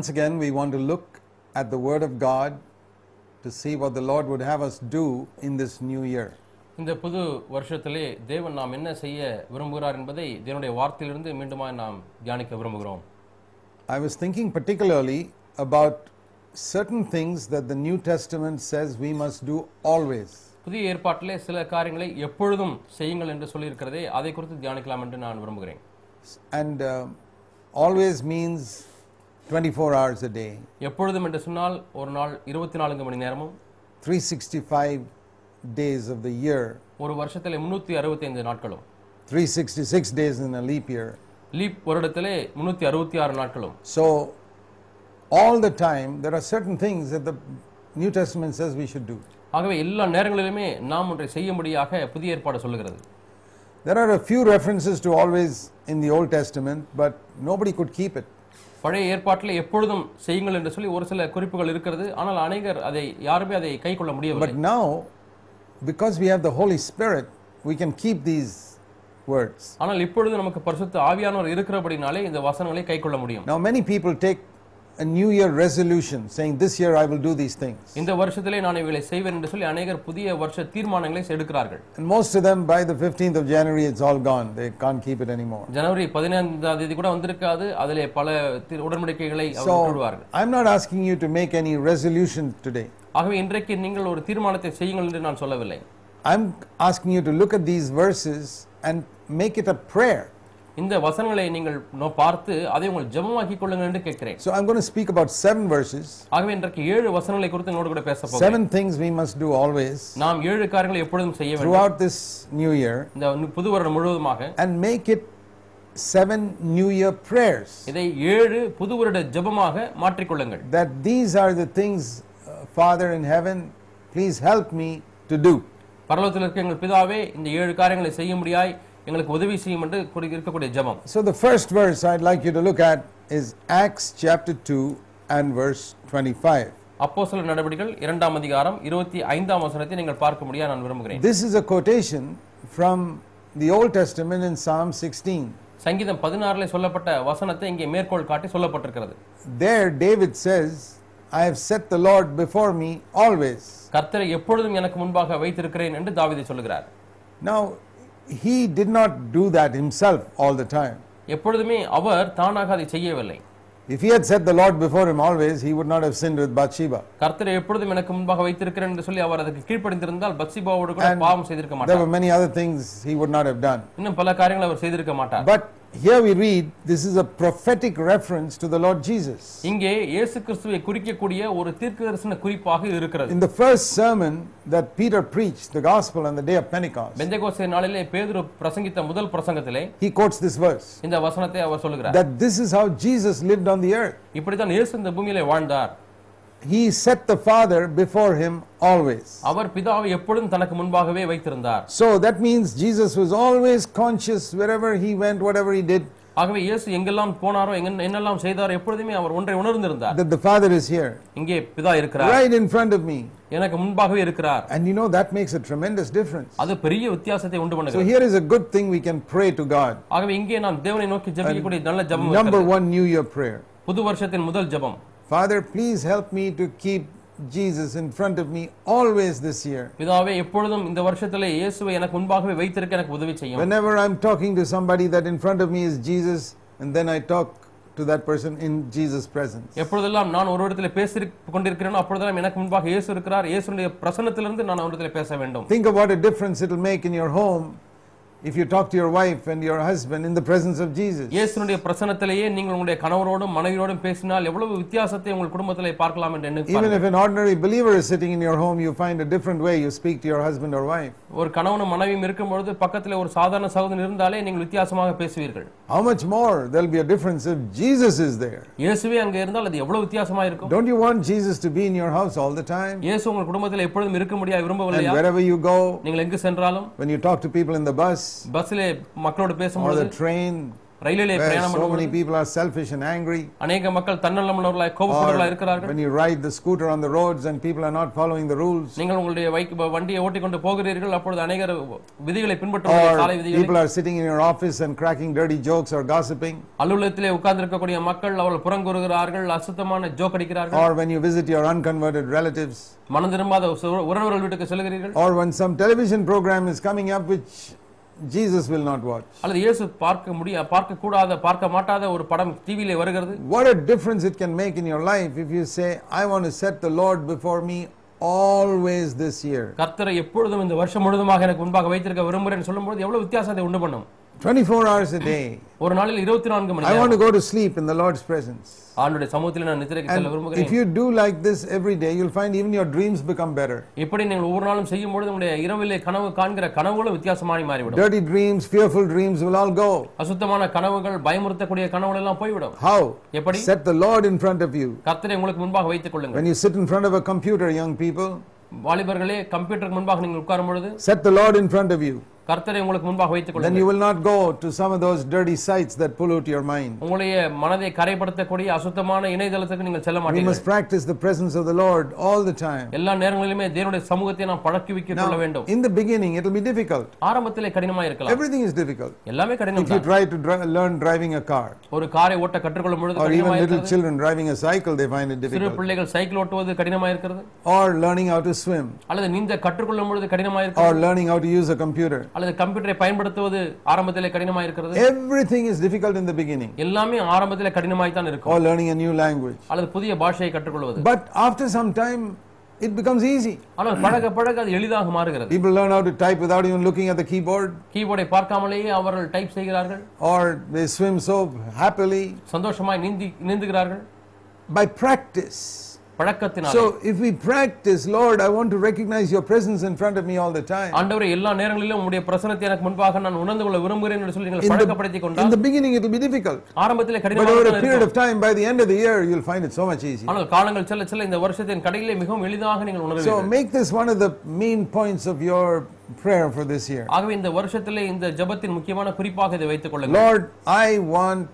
Once again, we want to look at the Word of God to see what the Lord would have us do in this new year. இந்த புது வருஷத்திலே தேவன் நாம் என்ன செய்ய விரும்புகிறார் என்பதை தேவனுடைய வார்த்தையிலிருந்து மீண்டுமாய் நாம் தியானிக்க விரும்புகிறோம் I was thinking particularly about certain things that the New Testament says we must do always. புதிய ஏற்பாட்டிலே சில காரியங்களை எப்பொழுதும் செய்யுங்கள் என்று சொல்லியிருக்கிறதே அதை குறித்து தியானிக்கலாம் என்று நான் விரும்புகிறேன் And uh, always means 24 hours a day, எப்பொழுதும் என்று சொன்னால் ஒரு நாள் இருபத்தி நான்கு மணி நேரமும் 365 days of the year, ஒரு வருஷத்திலே முன்னூற்றி அறுபத்தைந்து நாட்களும் 366 days in a leap year. Leap வருடத்திலே முன்னூற்றி அறுபத்தி ஆறு நாட்களும் So, all the time, there are certain things that the New Testament says we should do. ஆகவே எல்லா நேரங்களிலுமே நாம் ஒன்றை செய்யும்படியாக புதிய ஏற்பாடு சொல்லுகிறது There are a few references to always in the Old Testament, but nobody could keep it. பழைய ஏற்பாட்டில் எப்பொழுதும் செய்யுங்கள் என்று சொல்லி ஒரு சில குறிப்புகள் இருக்கிறது. ஆனால் அநேகர் அதை யாருமே அதை கை கொள்ள முடியவில்லை. But now, because we have the Holy Spirit, we can keep these words. ஆனால் இப்பொழுது நமக்கு பரிசுத்த ஆவியானவர் இருக்கிறபடினாலே இந்த வசனங்களை கை கொள்ள முடியும். Now, many people take a New Year resolution saying, This year I will do these things. இந்த வருஷத்திலே நான் இவைகளை செய்வேன் என்று சொல்லி அநேகர் புதிய வருஷ தீர்மானங்களை எடுக்கிறார்கள் And most of them, by the 15th of January, it's all gone. They can't keep it anymore. ஜனவரி பதினைந்தாம் தேதி கூட வந்திருக்காது அதிலே பல தீர்- உடன்படிக்கைகளை அவர் So, விட்டுவிடுவார்கள் I'm not asking you to make any resolution today. ஆகவே இன்றைக்கு நீங்கள் ஒரு தீர்மானத்தை செய்யுங்கள் என்று நான் சொல்லவில்லை I'm asking you to look at these verses and make it a prayer. இந்த வசனங்களை நீங்கள் நோ- பார்த்து அதை உங்கள் ஜெபமாக்கிக் கொள்ளுங்கள் என்று கேட்கிறேன். So, I'm going to speak about seven verses, ஆகவே இன்றைக்கு ஏழு வசனங்களை குறித்து என்னோடு கூட பேச போகிறேன். Seven things we must do always நாம் ஏழு காரியங்களை எப்பொழுதும் செய்ய வேண்டும். throughout this new year, இந்த புது வருடம் முழுவதுமாக and make it seven New Year prayers. இதை ஏழு புது வருட ஜெபமாக மாற்றிக்கொள்ளுங்கள் That these are the things, uh, Father in heaven, please help me to do. பரலோகத்தில் இருக்க எங்கள் பிதாவே இந்த ஏழு காரியங்களை செய்யும்படியாய் எங்களுக்கு உதவி செய்யும் என்று இருக்கக்கூடிய ஜெபம் So, the first verse I'd like you to look at is Acts chapter 2 and verse 25. அப்போஸ்தலர் நடவடிக்கைகள் இரண்டாம் அதிகாரம் இருபத்தி ஐந்தாம் வசனத்தை நீங்கள் பார்க்க முடியா நான் விரும்புகிறேன் This is a quotation from the Old Testament in Psalm 16. சங்கீதம் பதினாறுல சொல்லப்பட்ட வசனத்தை இங்கே மேற்கோள் காட்டி சொல்லப்பட்டிருக்கிறது There, David says, I have set the Lord before me always. கர்த்தரை எப்பொழுதும் எனக்கு முன்பாக வைத்திருக்கிறேன் என்று தாவீது சொல்லுகிறார் Now, he did not do that himself all the time. எப்பொழுதுமே அவர் தானாக அதை செய்யவில்லை If he had set the Lord before him always, he would not have sinned with Bathsheba. கர்த்தரை எப்பொழுதும் எனக்கு முன்பாக வைத்திருக்கிறேன் என்று சொல்லி அவர் அதுக்கு கீழ்ப்படிந்திருந்தால் பத்சிபாவோடு கூட பாவம் செய்திருக்க There மாட்டார் were many other things he would not have done. இன்னும் பல காரியங்களை அவர் செய்திருக்க மாட்டார் But here we read this is a prophetic reference to the Lord Jesus. இங்கே இயேசு கிறிஸ்துவை குறிக்கக்கூடிய ஒரு தீர்க்கதரிசன குறிப்பாக இருக்கிறது In the first sermon that Peter preached, the gospel on the day of Pentecost, Pentecost நாளிலே பேதுரு பிரசங்கித்த முதல் பிரசங்கத்திலே he quotes this verse இந்த வசனத்தை அவர் சொல்லுகிறார் that this is how Jesus lived on the earth. இப்படித்தான் இயேசு இந்த பூமியிலே வாழ்ந்தார் He set the Father before him always. அவர் பிதாவை எப்பொழுதும் தனக்கு முன்பாகவே வைத்திருந்தார் So that means Jesus was always conscious wherever he went, whatever he did, ஆகவே இயேசு எங்கெல்லாம் போனாரோ எங்க என்னெல்லாம் செய்தாரோ எப்பொழுதுமே அவர் ஒன்றை உணர்ந்திருந்தார் that the Father is here, இங்கே பிதா இருக்கிறார் right in front of me. எனக்கு முன்பாகவே இருக்கிறார் And you know that makes a tremendous difference. அது பெரிய வித்தியாசத்தை உண்டு So பண்ணுகிறது here is a good thing we can pray to God. ஆகவே இங்கே நாம் தேவனை நோக்கி ஜெபிக்கக்கூடிய நல்ல ஜெபம் Number இருக்கிறது. one New Year prayer. புது வருஷத்தின் முதல் ஜெபம் Father, please help me to keep Jesus in front of me always this year. பிதாவே எப்பொழுதும் இந்த வருஷத்திலே இயேசுவை எனக்கு முன்பாகவே வைத்திருக்க எனக்கு உதவி செய்யும் Whenever I'm talking to somebody that in front of me is Jesus, and then I talk to that person in Jesus' presence. எப்பொழுதெல்லாம் நான் ஒரு இடத்துல பேசி கொண்டிருக்கிறேனோ அப்பொழுதெல்லாம் எனக்கு முன்பாக இயேசு இருக்கிறார் இயேசுடைய பிரசன்னத்திலிருந்து நான் ஒரு இடத்துல பேச வேண்டும் Think of what a difference it'll make in your home if you talk to your wife and your husband in the presence of Jesus. இயேசுனுடைய பிரசன்னத்திலேயே நீங்கள் உங்களுடைய கணவரோடும் மனைவியோடும் பேசினால் எவ்வளவு வித்தியாசத்தை உங்கள் குடும்பத்திலே பார்க்கலாம் என்று எண்ணி Even பாருங்கள். if an ordinary believer is sitting in your home, you find a different way you speak to your husband or wife. ஒரு கணவனும் மனைவியும் இருக்கும்பொழுது பக்கத்துல ஒரு சாதாரண சகோதரன் இருந்தாலே நீங்கள் வித்தியாசமாக பேசுவீர்கள் How much more there'll be a difference if Jesus is there. இயேசுவே அங்க இருந்தால் அது எவ்வளவு வித்தியாசமா இருக்கும் Don't you want Jesus to be in your house all the time? இயேசு உங்கள் குடும்பத்தில் எப்பொழுதும் இருக்க முடியாது And விரும்பவில்லையா wherever you go, நீங்கள் எங்கு சென்றாலும் when you talk to people in the bus பஸ்ஸிலே மக்களோடு or பேசும்பொழுது the train, ரயிலிலே where பிரயாணம் so பண்ணும்போது many people are selfish and angry. அநேக மக்கள் தன்னலமுள்ளவர்களாய் கோபப்படுவர்களாய் இருக்கிறார்கள் When you ride the scooter on the roads and people are not following the rules. நீங்கள் உங்களுடைய வைக் வண்டியை ஓட்டிக்கொண்டு போகிறீர்கள் அப்பொழுது அநேகர் விதிகளை பின்பற்றுவார்கள் சாலை Or விதிகளை people are sitting in your office and cracking dirty jokes or gossiping. அலுவலகத்திலே உட்கார்ந்து இருக்கக்கூடிய மக்கள் அவர்கள் புறங்கூறுகிறார்கள் அசுத்தமான ஜோக் அடிக்கிறார்கள் Or when you visit your unconverted relatives. மனம் திரும்பாத சு- உறவினர்கள் வீட்டுக்கு செல்கிறீர்கள் Or when some television program is coming up which Jesus will not watch. அல்லது இயேசு பார்க்க முடிய பார்க்க கூடாத பார்க்க மாட்டாத ஒரு படம் டிவியிலே வருகிறது What a difference it can make in your life if you say, I want to set the Lord before me always this year. கர்த்தரை எப்பொழுதும் இந்த வருஷம் முழுதுமாக எனக்கு முன்பாக வைத்திருக்க விரும்புகிறேன் சொல்லும்போது எவ்வளவு வித்தியாசத்தை உண்டு பண்ணும் 24 hours a day. ஒரு நாளில் இருபத்தி நான்கு மணி I நேரம் want to go to sleep in the Lord's presence. ஆண்டுடைய சமூகத்தில் நான் நித்திரைக்கு செல்ல And விரும்புகிறேன் if you do like this every day, you'll find even your dreams become better. இப்படி நீங்கள் ஒவ்வொரு நாளும் செய்யும் பொழுது உங்களுடைய இரவிலே கனவு காண்கிற கனவுகளும் வித்தியாசமாய் மாறிவிடும் Dirty dreams, fearful dreams will all go. அசுத்தமான கனவுகள் பயமுறுத்தக்கூடிய கனவுகள் எல்லாம் போய்விடும் How? எப்படி Set the Lord in front of you. கர்த்தரை உங்களுக்கு முன்பாக வைத்துக் கொள்ளுங்கள் When you sit in front of a computer, young people, வாலிபர்களே கம்ப்யூட்டருக்கு முன்பாக நீங்கள் உட்காரும் பொழுது set the Lord in front of you. கர்த்தரை உங்களுக்கு முன்பாக வைத்துக் Then கொள்ளுங்கள் you will not go to some of those dirty sites that pollute your mind. உங்களுடைய மனதை கரைப்படுத்தக்கூடிய அசுத்தமான இணையதளத்துக்கு நீங்கள் செல்ல We மாட்டீர்கள் must practice the presence of the Lord all the time. எல்லா நேரங்களிலுமே தேவனுடைய சமூகத்தை நாம் பழக்கி வைக்க கொள்ள வேண்டும் In the beginning, it will be difficult. ஆரம்பத்திலே கடினமா இருக்கலாம் Everything is difficult. எல்லாமே கடினம் If you try to dri- learn driving a car, ஒரு காரை ஓட்ட கற்றுக்கொள்ளும் பொழுது or even கடினமா little இருக்கிறது children driving a cycle, they find it சிறு difficult. பிள்ளைகள் சைக்கிள் ஓட்டுவது கடினமா இருக்கிறது Or learning how to swim, அல்லது நீந்த கற்றுக்கொள்ளும் பொழுது கடினமா இருக்கிறது or learning how to use a computer. அல்லது கம்ப்யூட்டரை பயன்படுத்துவது ஆரம்பத்திலே கடினமா இருக்கிறது Everything is difficult in the beginning. எல்லாமே ஆரம்பத்திலே கடினமாய் தான் இருக்கும் Or learning a new language. அல்லது புதிய பாஷையை கற்றுக்கொள்வது But after some time, it becomes easy. ஆனால் பழக பழக அது எளிதாக மாறுகிறது People learn how to type without even looking at the keyboard, கீபோர்டை பார்க்காமலேயே அவர்கள் டைப் செய்கிறார்கள் or they swim so happily சந்தோஷமாய் நீந்தி நீந்துகிறார்கள் by practice. பழக்கத்தினால் So if we practice, Lord, I want to recognize your presence in front of me all the time. ஆண்டவரே எல்லா நேரங்களிலும் உங்களுடைய பிரசனத்தை எனக்கு முன்பாக நான் உணர்ந்து கொள்ள விரும்புகிறேன் என்று சொல்லி நீங்கள் In பழக்கப்படுத்திக் the, கொண்டால் in the beginning, it will be difficult. ஆரம்பத்திலே But கடினமாக over தான் a period இருக்கும் of time, by the end of the year, you'll find it so much easier. ஆனால் காலங்கள் செல்ல செல்ல இந்த வருஷத்தின் கடையிலே மிகவும் எளிதாக நீங்கள் So உணர்வீர்கள் make this one of the main points of your prayer for this year. ஆகவே இந்த வருஷத்திலே இந்த ஜெபத்தின் முக்கியமான குறிப்பாக இதை வைத்துக் கொள்ளுங்கள் Lord, I want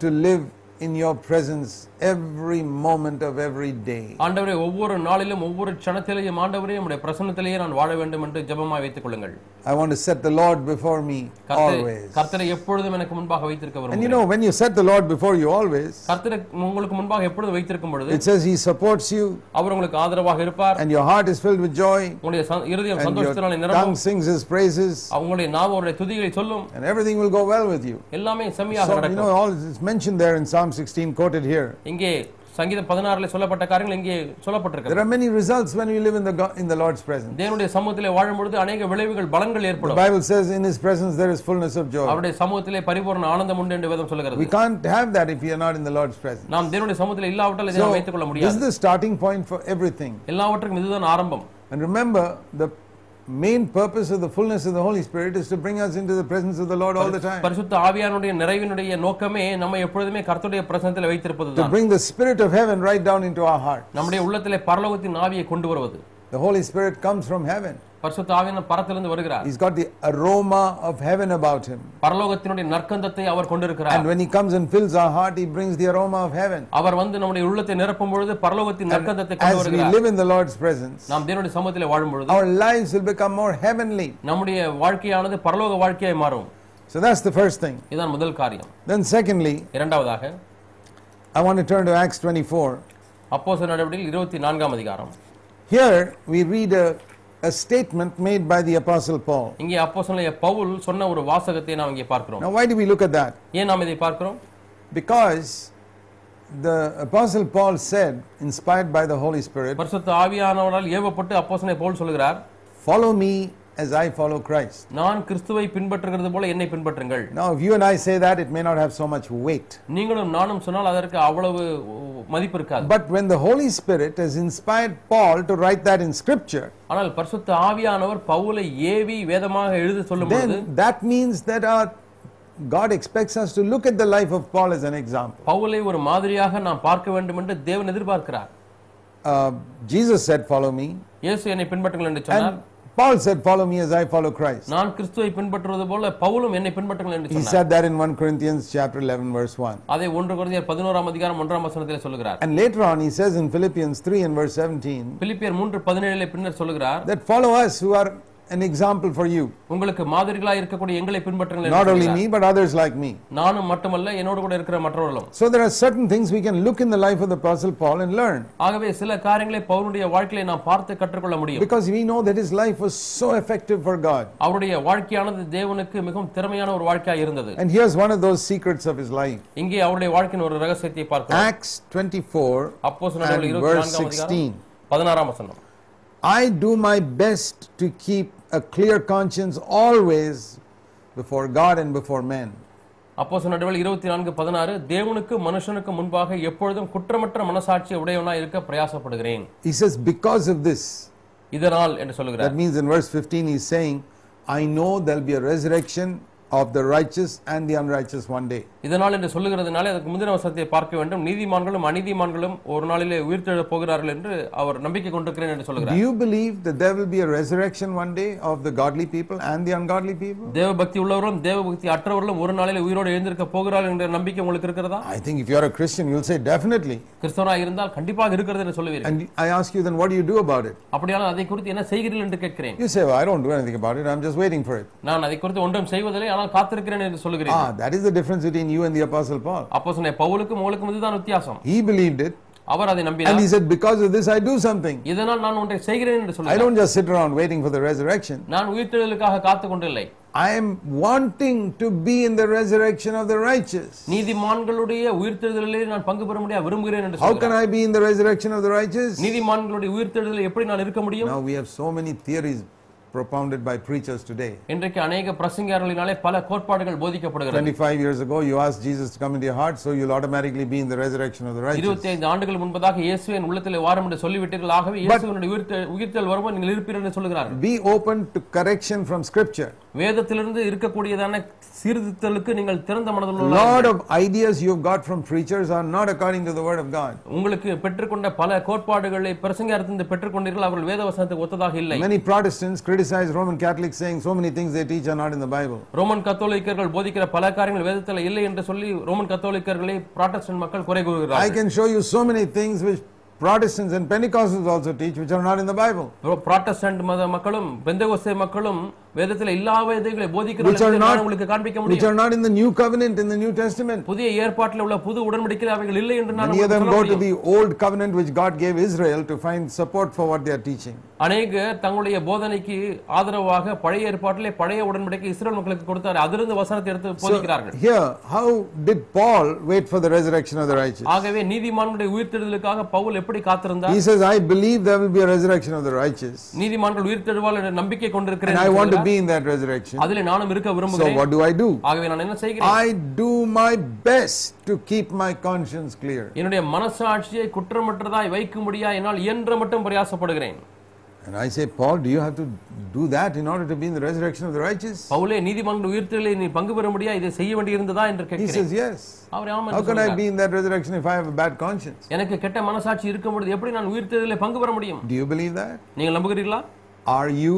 to live in your presence every moment of every day. ஆண்டவரே ஒவ்வொரு நாளிலும் ஒவ்வொரு க்ஷணத்திலேயும் ஆண்டவரே உடைய பிரசன்னத்திலேயே நான் வாழ வேண்டும் என்று ஜெபமாய் வைத்துக் கொள்ளுங்கள் I want to set the Lord before me கர்த்தரை always. கர்த்தரை எப்பொழுதும் எனக்கு முன்பாக வைத்திருக்க And you விரும்புகிறேன் know, when you set the Lord before you always, கர்த்தரை உங்களுக்கு முன்பாக எப்பொழுது வைத்திருக்கும் பொழுது it says He supports you அவர் உங்களுக்கு ஆதரவாக இருப்பார் and your heart is filled with joy உங்களுடைய ச- இருதயம் and your சந்தோஷத்தினாலே நிரம்பும் tongue sings His praises உங்களுடைய நாவு அவருடைய துதிகளை சொல்லும் and everything will go well with you. எல்லாமே செம்மையாக So, you நடக்கும் know, all is mentioned there in Psalm 16, quoted here. இங்கே சங்கீதம் பதினாறுல சொல்லப்பட்ட காரியங்கள் இங்கே சொல்லப்பட்டிருக்கிறது There are many results when we live in the, God, in the Lord's presence. தேவனுடைய சமூகத்திலே வாழும் பொழுது அநேக விளைவுகள் பலன்கள் The ஏற்படும் Bible says, in His presence there is fullness of joy. அவருடைய சமூகத்திலே பரிபூர்ண ஆனந்தம் உண்டு என்று வேதம் We சொல்லுகிறது can't have that if we are not in the Lord's presence. நாம் தேவனுடைய சமூகத்தில் இல்லாவிட்டால் இதை வைத்துக் கொள்ள this is முடியாது the starting point for everything. எல்லாவற்றுக்கும் இதுதான் ஆரம்பம் And remember, the main purpose of the fullness of the Holy Spirit is to bring us into the presence of the Lord all the time. பரிசுத்த ஆவியானுடைய நிறைவினுடைய நோக்கமே நம்ம எப்பொழுதுமே கர்த்தருடைய பிரசனத்தில் To வைத்திருப்பதுதான் bring the Spirit of heaven right down into our heart. நம்முடைய உள்ளத்திலே பரலோகத்தின் ஆவியை கொண்டு வருவது The Holy Spirit comes from heaven. பரிசுத்த ஆவியான பரத்திலிருந்து வருகிறார் He's got the aroma of heaven about him. பரலோகத்தினுடைய நற்கந்தத்தை அவர் கொண்டிருக்கிறார் And when he comes and fills our heart, he brings the aroma of heaven. அவர் வந்து நம்முடைய உள்ளத்தை நிரப்பும் பொழுது பரலோகத்தின் நற்கந்தத்தை கொண்டு As we வருகிறார் live in the Lord's presence, நாம் தேவனுடைய சமூகத்திலே வாழும் பொழுது our lives will become more heavenly. நம்முடைய வாழ்க்கையானது பரலோக வாழ்க்கையாய் மாறும் So that's the first thing. இதுதான் முதல் காரியம் Then, secondly, இரண்டாவதாக I want to turn to Acts 24. அப்போஸ்தலர் நடவடிக்கையில் இருபத்தி நான்காம் அதிகாரம் Here we read a, a statement made by the Apostle Paul. இங்கே அப்போஸ்தலனாகிய பவுல் சொன்ன ஒரு வாசகத்தை நாம் இங்கே பார்க்கிறோம் Now, why do we look at that? ஏன் நாம் இதை பார்க்கிறோம் Because the Apostle Paul said, inspired by the Holy Spirit, பரிசுத்த ஆவியானவரால் ஏவப்பட்டு அப்போஸ்தலனை பவுல் சொல்கிறார் Follow me as I follow Christ. நான் கிறிஸ்துவை பின்பற்றுகிறது போல என்னை பின்பற்றுங்கள் Now, if you and I say that, it may not have so much weight. நீங்களும் நானும் சொன்னால் அதற்கு அவ்வளவு மதிப்பு இருக்காது But when the Holy Spirit has inspired Paul to write that in Scripture, ஆனால் பரிசுத்த ஆவியானவர் பவுலை ஏவி வேதமாக எழுத சொல்லும் பொழுது then that means that our God expects us to look at the life of Paul as an example. பவுலை ஒரு மாதிரியாக நாம் பார்க்க வேண்டும் என்று தேவன் எதிர்பார்க்கிறார் Uh, Jesus said, Follow me. இயேசு என்னை பின்பற்றுங்கள் என்று சொன்னார் Paul said, Follow me as I follow Christ. நான் கிறிஸ்துவை பின்பற்றுவது போல பவுலும் என்னை பின்பற்றுங்கள் என்று He சொன்னார் said that in 1 Corinthians chapter 11, verse 1. அதை ஒன்று குறைந்தர் பதினோராம் அதிகாரம் ஒன்றாம் வசனத்தில் சொல்லுகிறார் And later on, he says in Philippians 3 and verse 17, பிலிப்பியர் மூன்று பதினேழில் பின்னர் சொல்லுகிறார் that follow us who are an example for you. உங்களுக்கு மாதிரிகளாய் இருக்கக்கூடிய எங்களை பின்பற்றுங்கள் என்று Not only சொல்லுகிறார். me, but others like me. நானும் மட்டுமல்ல என்னோடு கூட இருக்கிற மற்றவர்களும் So there are certain things we can look in the life of the Apostle Paul and learn. ஆகவே சில காரியங்களை பவுலுடைய வாழ்க்கையை நாம் பார்த்து கற்றுக்கொள்ள முடியும் Because we know that his life was so effective for God. அவருடைய வாழ்க்கையானது தேவனுக்கு மிகவும் திறமையான ஒரு வாழ்க்கையாக இருந்தது And here's one of those secrets of his life. இங்கே அவருடைய வாழ்க்கையின் ஒரு ரகசியத்தை பார்க்கிறோம் Acts 24 அப்போஸ் and verse 16. பதினாறாம் வசனம் I do my best to keep a clear conscience always before God and before men. அப்போஸ் நடுவில் இருபத்தி நான்கு பதினாறு தேவனுக்கு மனுஷனுக்கு முன்பாக எப்பொழுதும் குற்றமற்ற மனசாட்சி உடையவனாய் இருக்க பிரயாசப்படுகிறேன் He says, Because of this, இதனால் என்று சொல்லுகிறார் that means in verse 15 he's saying, I know there'll be a resurrection of the righteous and the unrighteous one day. இதனால் என்று சொல்லுகிறதுனால அதுக்கு முந்தின வசனத்தை பார்க்க வேண்டும் நீதிமான்களும் அநீதிமான்களும் ஒரு நாளிலே உயிர்த்தெழப் போகிறார்கள் என்று அவர் நம்பிக்கை கொண்டிருக்கிறேன் என்று Do சொல்லுகிறார் you believe that there will be a resurrection one day of the godly people and the ungodly people? தேவ பக்தி உள்ளவர்களும் தேவ பக்தி அற்றவர்களும் ஒரு நாளிலே உயிரோடு எழுந்திருக்க போகிறார்கள் என்ற நம்பிக்கை உங்களுக்கு இருக்கிறதா I think if you're a Christian, you'll say definitely. கிறிஸ்தவனாக இருந்தால் கண்டிப்பாக இருக்கிறது என்று சொல்லுவீர்கள் And I ask you, then what do you do about it? அப்படியானால் அதை குறித்து என்ன செய்கிறீர்கள் என்று கேட்கிறேன் You say, well, I don't do anything about it, I'm just waiting for it. நான் அதை குறித்து ஒன்றும் செய்வதில்லை ஆனால் காத்திருக்கிறேன் என்று சொல்லுகிறேன் Ah, that is the difference between you and the Apostle Paul. அப்போ சொன்ன பவுலுக்கும் உங்களுக்கும் இதுதான் வித்தியாசம் He believed it, அவர் அதை and நம்பினார் he said, Because of this, I do something. இதனால் நான் ஒன்றை செய்கிறேன் என்று I சொல்லுகிறார் don't just sit around waiting for the resurrection. நான் உயிர்த்தெழுதலுக்காக காத்து கொண்டில்லை I am wanting to be in the resurrection of the righteous. நீதிமான்களுடைய உயிர்த்தெழுதலிலே நான் பங்கு பெற முடியாது விரும்புகிறேன் என்று How can சொல்லுகிறார் I be in the resurrection of the righteous? நீதிமான்களுடைய உயிர்த்தெழுதலில் எப்படி நான் இருக்க முடியும் Now we have so many theories propounded by preachers today. இன்றைக்கு அநேக பிரசங்கியாளர்களினாலே பல கோட்பாடுகள் போதிக்கப்படுகிறது 25 years ago, you asked Jesus to come into your heart, so you'll automatically be in the resurrection of the righteous. இருபத்தி ஐந்து ஆண்டுகள் முன்பதாக இயேசுவின் உள்ளத்தில் வாரம் என்று சொல்லிவிட்டீர்கள் ஆகவே இயேசுவினுடைய உயிர்த்த உயிர்த்தல் வரும்போது நீங்கள் இருப்பீர்கள் என்று சொல்லுகிறார்கள் Be open to correction from Scripture. வேதத்திலிருந்து இருக்கக்கூடியதான சீர்திருத்தலுக்கு நீங்கள் திறந்த A மனதுள்ள lot of ideas you've got from preachers are not according to the Word of God. உங்களுக்கு பெற்றுக்கொண்ட பல கோட்பாடுகளை பிரசங்கியாரத்திலிருந்து பெற்றுக்கொண்டீர்கள் அவர்கள் வேத வசனத்துக்கு ஒத்ததாக இல்லை Many Protestants criticize Roman Catholics saying so many things they teach are not in the Bible. Roman கத்தோலிக்கர்கள் போதிக்கிற பல காரியங்கள் வேதத்தில் இல்லை என்று சொல்லி ரோமன் கத்தோலிக்கர்களை புராட்டஸ்டன்ட் மக்கள் குறை I கூறுகிறார்கள் can show you so many things which Protestants and Pentecostals also teach which are not in the Bible. Pro- Protestant மத மக்களும் பெந்தகோஸ்தே மக்களும் வேதத்தில் Which என்று not- நான் உங்களுக்கு காண்பிக்க Which முடியும் are not in the New Covenant in the New Testament. புதிய ஏற்பாட்டில் உள்ள புது உடன்படிக்கையில் அவைகள் இல்லை என்று நான் சொல்ல go to the Old Covenant which God gave Israel to find support for what they are teaching. அநேகர் தங்களுடைய போதனைக்கு ஆதரவாக பழைய ஏற்பாட்டிலே பழைய உடன்படிக்கை இஸ்ரேல் மக்களுக்கு கொடுத்தார் அதிலிருந்து வசனத்தை எடுத்து போதிக்கிறார்கள் Here, how did Paul wait for the resurrection of the righteous? ஆகவே நீதிமான்களுடைய உயிர்த்தெழுதலுக்காக பவுல் எப்படி காத்திருந்தார் He says, I believe there will be a resurrection of the righteous. நீதிமான்கள் உயிர்த்தெழுவால் என்ற நம்பிக்கை கொண்டிருக்கிறேன் I want to. Be in that resurrection. அதிலே நானும் இருக்க So விரும்புகிறேன் what do I do? ஆகவே நான் என்ன செய்கிறேன் I do my best to keep my conscience clear. என்னுடைய மனசாட்சியை குற்றமற்றதாய் வைக்கும்படியா என்னால் இயன்ற மட்டும் பிரயாசப்படுகிறேன் And I say, Paul, do you have to do that in order to be in the resurrection of the righteous? பவுலே நீதிமன்ற உயிர்த்தெழுதலை நீ பங்கு பெற முடியா இதை செய்ய வேண்டியிருந்ததா என்று He கேட்கிறேன் says, yes. அவர் ஆமாம் How can I be in that resurrection if I have a bad conscience? எனக்கு கெட்ட மனசாட்சி இருக்கும் பொழுது எப்படி நான் உயிர்த்தெழுதலை பங்கு பெற முடியும் Do you believe that? நீங்கள் நம்புகிறீர்களா Are you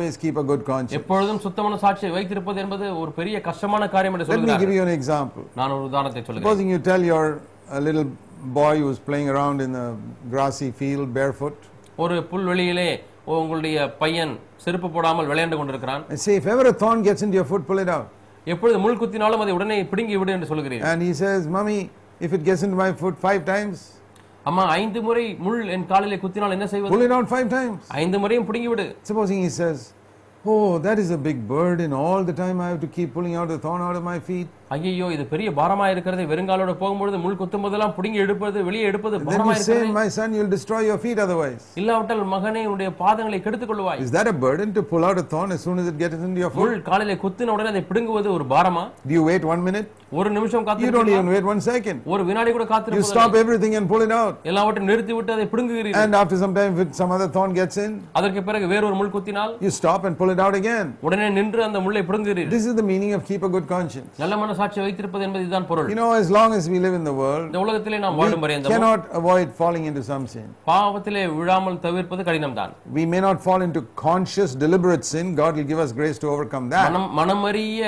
always keep a good conscience. எப்பொழுதும் சுத்த மனசாட்சியை வைத்திருப்பது என்பது ஒரு பெரிய கஷ்டமான காரியம் என்று Let me give சொல்கிறார்கள் you an example. நான் ஒரு உதாரணத்தை சொல்கிறேன் Supposing you tell your a little boy who's playing around in a grassy field barefoot, ஒரு புல்வெளியிலே உங்களுடைய பையன் செருப்பு போடாமல் விளையாண்டு கொண்டிருக்கிறான் say, if ever a thorn gets into your foot, pull it out. எப்பொழுது முள் குத்தினாலும் அதை உடனே பிடுங்கி விடு என்று சொல்கிறீர் And he says, Mommy, if it gets into my foot five times, அம்மா ஐந்து முறை முள் என் காலிலே குத்தினால் என்ன செய்வது pull it out five times. ஐந்து முறையும் பிடுங்கி விடு Supposing he says, Oh, that is a big burden. All the time I have to keep pulling out the thorn out of my feet. ஐயோ இது பெரிய பாரமா இருக்கிறது வெறுங்காலோட போகும்பொழுது முள் குத்தும் போதெல்லாம் புடுங்கி எடுப்பது வெளியே எடுப்பது பாரமா you இருக்கிறது say, My son, you'll destroy your feet otherwise. இல்லாவிட்டால் மகனே உன்னுடைய பாதங்களை கெடுத்துக் கொள்வாய் Is that a burden to pull out a thorn as soon as it gets into your foot? முள் காலிலே குத்தின உடனே அதை பிடுங்குவது ஒரு பாரமா Do you wait one minute? ஒரு நிமிஷம் You don't even wait one second. ஒரு வினாடி கூட You காத்திருப்பது stop everything and pull it out. எல்லாவற்றையும் நிறுத்தி விட்டு அதை பிடுங்குகிறீர்கள் And after some time, if some other thorn gets in, அதற்கு பிறகு வேறொரு முள் குத்தினால் you stop and pull it out again. உடனே நின்று அந்த முள்ளை பிடுங்குகிறீர்கள் This is the meaning of keep a good conscience. நல்ல மனசாட்சி வைத்திருப்பது என்பது இதுதான் பொருள் You know, as long as we live in the world, இந்த உலகத்திலே நாம் வாழும் பரியந்தமும் cannot avoid falling into some sin. பாவத்திலே விழாமல் தவிர்ப்பது கடினம்தான் We may not fall into conscious, deliberate sin. God will give us grace to overcome that. மனம் மனமறிய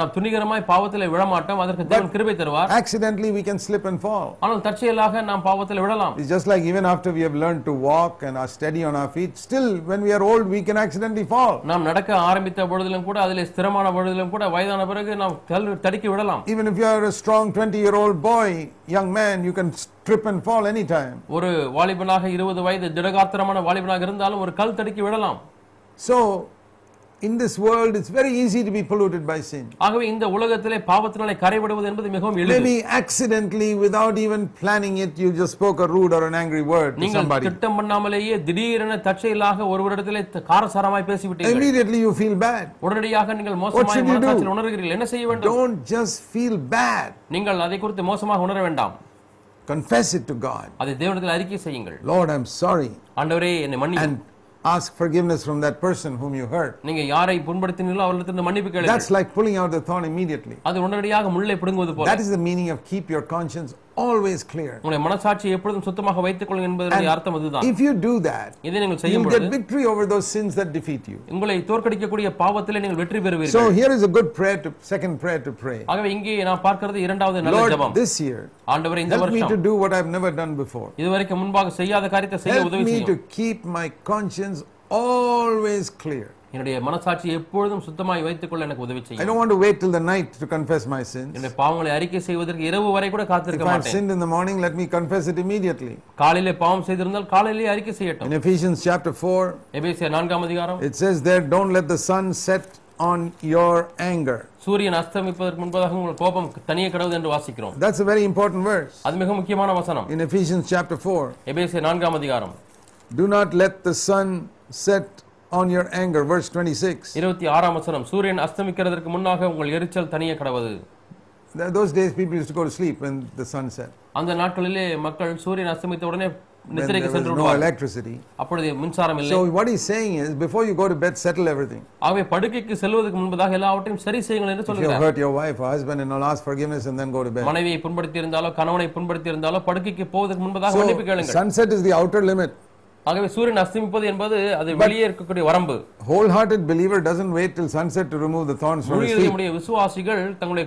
நாம் துணிகரமாய் பாவத்திலே விழமாட்டோம் அதற்கு தேவன் கிருபை தருவார் Accidentally, we can slip and fall. ஆனால் தற்செயலாக நாம் பாவத்தில் விழலாம் It's just like even after we have learned to walk and are steady on our feet, still, when we are old, we can accidentally fall. நாம் நடக்க ஆரம்பித்த பொழுதிலும் கூட அதிலே ஸ்திரமான பொழுதிலும் கூட வயதான பிறகு நாம் தள்ளு- தடுக்கி விடலாம் Even if you are a strong 20 year old boy, young man, you can trip and fall anytime. ஒரு வாலிபனாக இருபது வயது திடகாத்திரமான வாலிபனாக இருந்தாலும் ஒரு கல் தடுக்கி விடலாம் So, in this world, it's very easy to be polluted by sin. ஆகவே இந்த உலகத்திலே பாவத்தினாலே கரைவிடுவது என்பது மிகவும் எளிது Maybe accidentally, without even planning it, you just spoke a rude or an angry word to நீங்கள் somebody. திட்டம் பண்ணாமலேயே திடீரென தற்செயலாக ஒருவரிடத்திலே காரசாரமாய் பேசிவிட்டீர்கள் Immediately, you feel bad. உடனடியாக நீங்கள் மோசமாய்? மனசாட்சியில் உணர்கிறீர்கள் என்ன செய்ய வேண்டும் Don't just feel bad. நீங்கள் அதை குறித்து மோசமாக உணர வேண்டாம் Confess it to God. அதை தேவனிடத்தில் அறிக்கை செய்யுங்கள் Lord, I'm sorry. ஆண்டவரே என்னை மன்னி And ask forgiveness from that person whom you hurt. நீங்க யாரை புண்படுத்தினீர்களோ அவர்களிடத்திலிருந்து மன்னிப்பு கேளுங்கள் That's like pulling out the thorn immediately. அது உடனடியாக முள்ளை பிடுங்குவது போல That is the meaning of keep your conscience always clear. உங்களுடைய மனசாட்சியை எப்பொழுதும் சுத்தமாக வைத்துக் கொள்ளுங்கள் என்பதனுடைய அர்த்தம் அதுதான் If you do that, இதை நீங்கள் செய்யும் you'll பொழுது get victory over those sins that defeat you. உங்களை தோற்கடிக்கக்கூடிய பாவத்திலே நீங்கள் வெற்றி So பெறுவீர்கள் here is a good prayer to second prayer to pray. ஆகவே இங்கே நான் பார்க்கிறது இரண்டாவது நல்ல Lord, ஜெபம் this year, ஆண்டவரே இந்த help me to வருஷம் do what I've never done before. இதுவரைக்கும் முன்பாக செய்யாத காரியத்தை செய்ய Help உதவி me செய்யும் to keep my conscience always clear. என்னுடைய மனசாட்சி எப்பொழுதும் சுத்தமாய் வைத்துக் கொள்ள எனக்கு உதவி I செய்யும் don't want to wait till the night to confess my sins. என்னுடைய பாவங்களை அறிக்கை செய்வதற்கு இரவு வரை கூட If காத்திருக்க I've மாட்டேன் sinned in the morning, let me confess it immediately. காலையிலே பாவம் செய்திருந்தால் காலையிலே அறிக்கை செய்யட்டும் In Ephesians chapter 4, எபேசியர் நான்காம் அதிகாரம் it says there, don't let the sun set on your anger. சூரியன் அஸ்தமிப்பதற்கு முன்பதாக உங்கள் கோபம் தனியே கிடவுது என்று வாசிக்கிறோம் That's a very important verse. அது மிக முக்கியமான வசனம் In Ephesians chapter 4, எபேசியர் நான்காம் அதிகாரம் do not let the sun set on your anger. Verse 26. இருபத்தி ஆறாம் வசனம் சூரியன் அஸ்தமிக்கிறதற்கு முன்னாக உங்கள் எரிச்சல் தனியே கிடவது Th- Those days, people used to go to sleep when the sun set. அந்த நாட்களிலே மக்கள் சூரியன் அஸ்தமித்த உடனே நித்திரைக்கு சென்று no விடுவார்கள் electricity. அப்பொழுது மின்சாரம் இல்லை So, what he's saying is, before you go to bed, settle everything. ஆகவே படுக்கைக்கு செல்வதற்கு முன்பதாக எல்லாவற்றையும் சரி செய்யுங்கள் என்று If you சொல்கிறார் hurt your wife or husband, and all ask forgiveness and then go to bed. மனைவியை புண்படுத்தி இருந்தாலோ கணவனை புண்படுத்தி இருந்தாலோ படுக்கைக்கு போவதற்கு முன்பதாக மன்னிப்பு கேளுங்கள் sunset is the outer limit. ஆகவே சூரியன் அஸ்தமிப்பது என்பது அது வெளியே இருக்கக்கூடிய வரம்பு Wholehearted believer doesn't wait till sunset to remove the thorns from his feet. நம்முடைய விசுவாசிகள் தங்களுடைய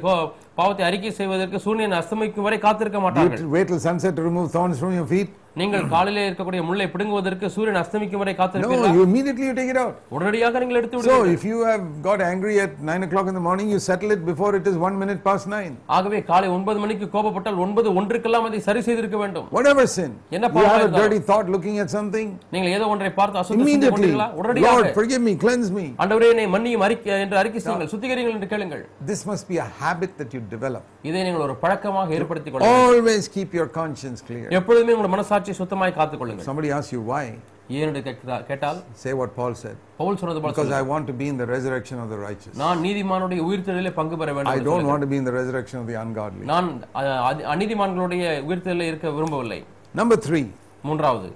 பாவத்தை அறிக்கை செய்வதற்கு சூரியன் அஸ்தமிக்கும் வரை காத்திருக்க மாட்டார்கள் wait till sunset to remove thorns from your feet? நீங்கள் காலையிலே இருக்கக்கூடிய முள்ளை பிடுங்குவதற்கு சூரியன் அஸ்தமிக்கும் வரை காத்திருப்பீர்களா you immediately you take it out. உடனடியாக நீங்கள் எடுத்து So, விடுவீர்கள் if you have got angry at 9 o'clock in the morning, you settle it before it is 1 minute past 9. ஆகவே காலை ஒன்பது மணிக்கு கோபப்பட்டால் ஒன்பது ஒன்றுக்கெல்லாம் அதை சரி செய்திருக்க வேண்டும் Whatever sin. என்ன You have a dirty thought looking at something, நீங்கள் ஏதோ ஒன்றை பார்த்து அசுத்தம் immediately, கொண்டீர்களா உடனடியாக Lord, forgive me, cleanse me. ஆண்டவரே என்னை மன்னியும் அறிக்கை என்று அறிக்கை செய்யுங்கள் சுத்திகரிங்கள் என்று கேளுங்கள் This must be a habit that you develop. இதை நீங்கள் ஒரு பழக்கமாக ஏற்படுத்திக் கொள்ளுங்கள் Always keep your conscience clear. எப்பொழுதுமே உங்கள் மனசாட்சியை சுத்தமாய் காத்துக் கொள்ளுங்கள் Somebody asks you why, ஏன் என்று கேட்கிறா- கேட்டால் say what Paul said. Pavul சொன்னது போல Because I want to be in the resurrection of the righteous. நான் நீதிமானுடைய உயிர்த்தெழுதலே பங்கு பெற வேண்டும் I don't want to be in the resurrection of the ungodly. நான் அநீதிமான்களுடைய உயிர்த்தெழுதலே இருக்க விரும்பவில்லை Number three, மூன்றாவது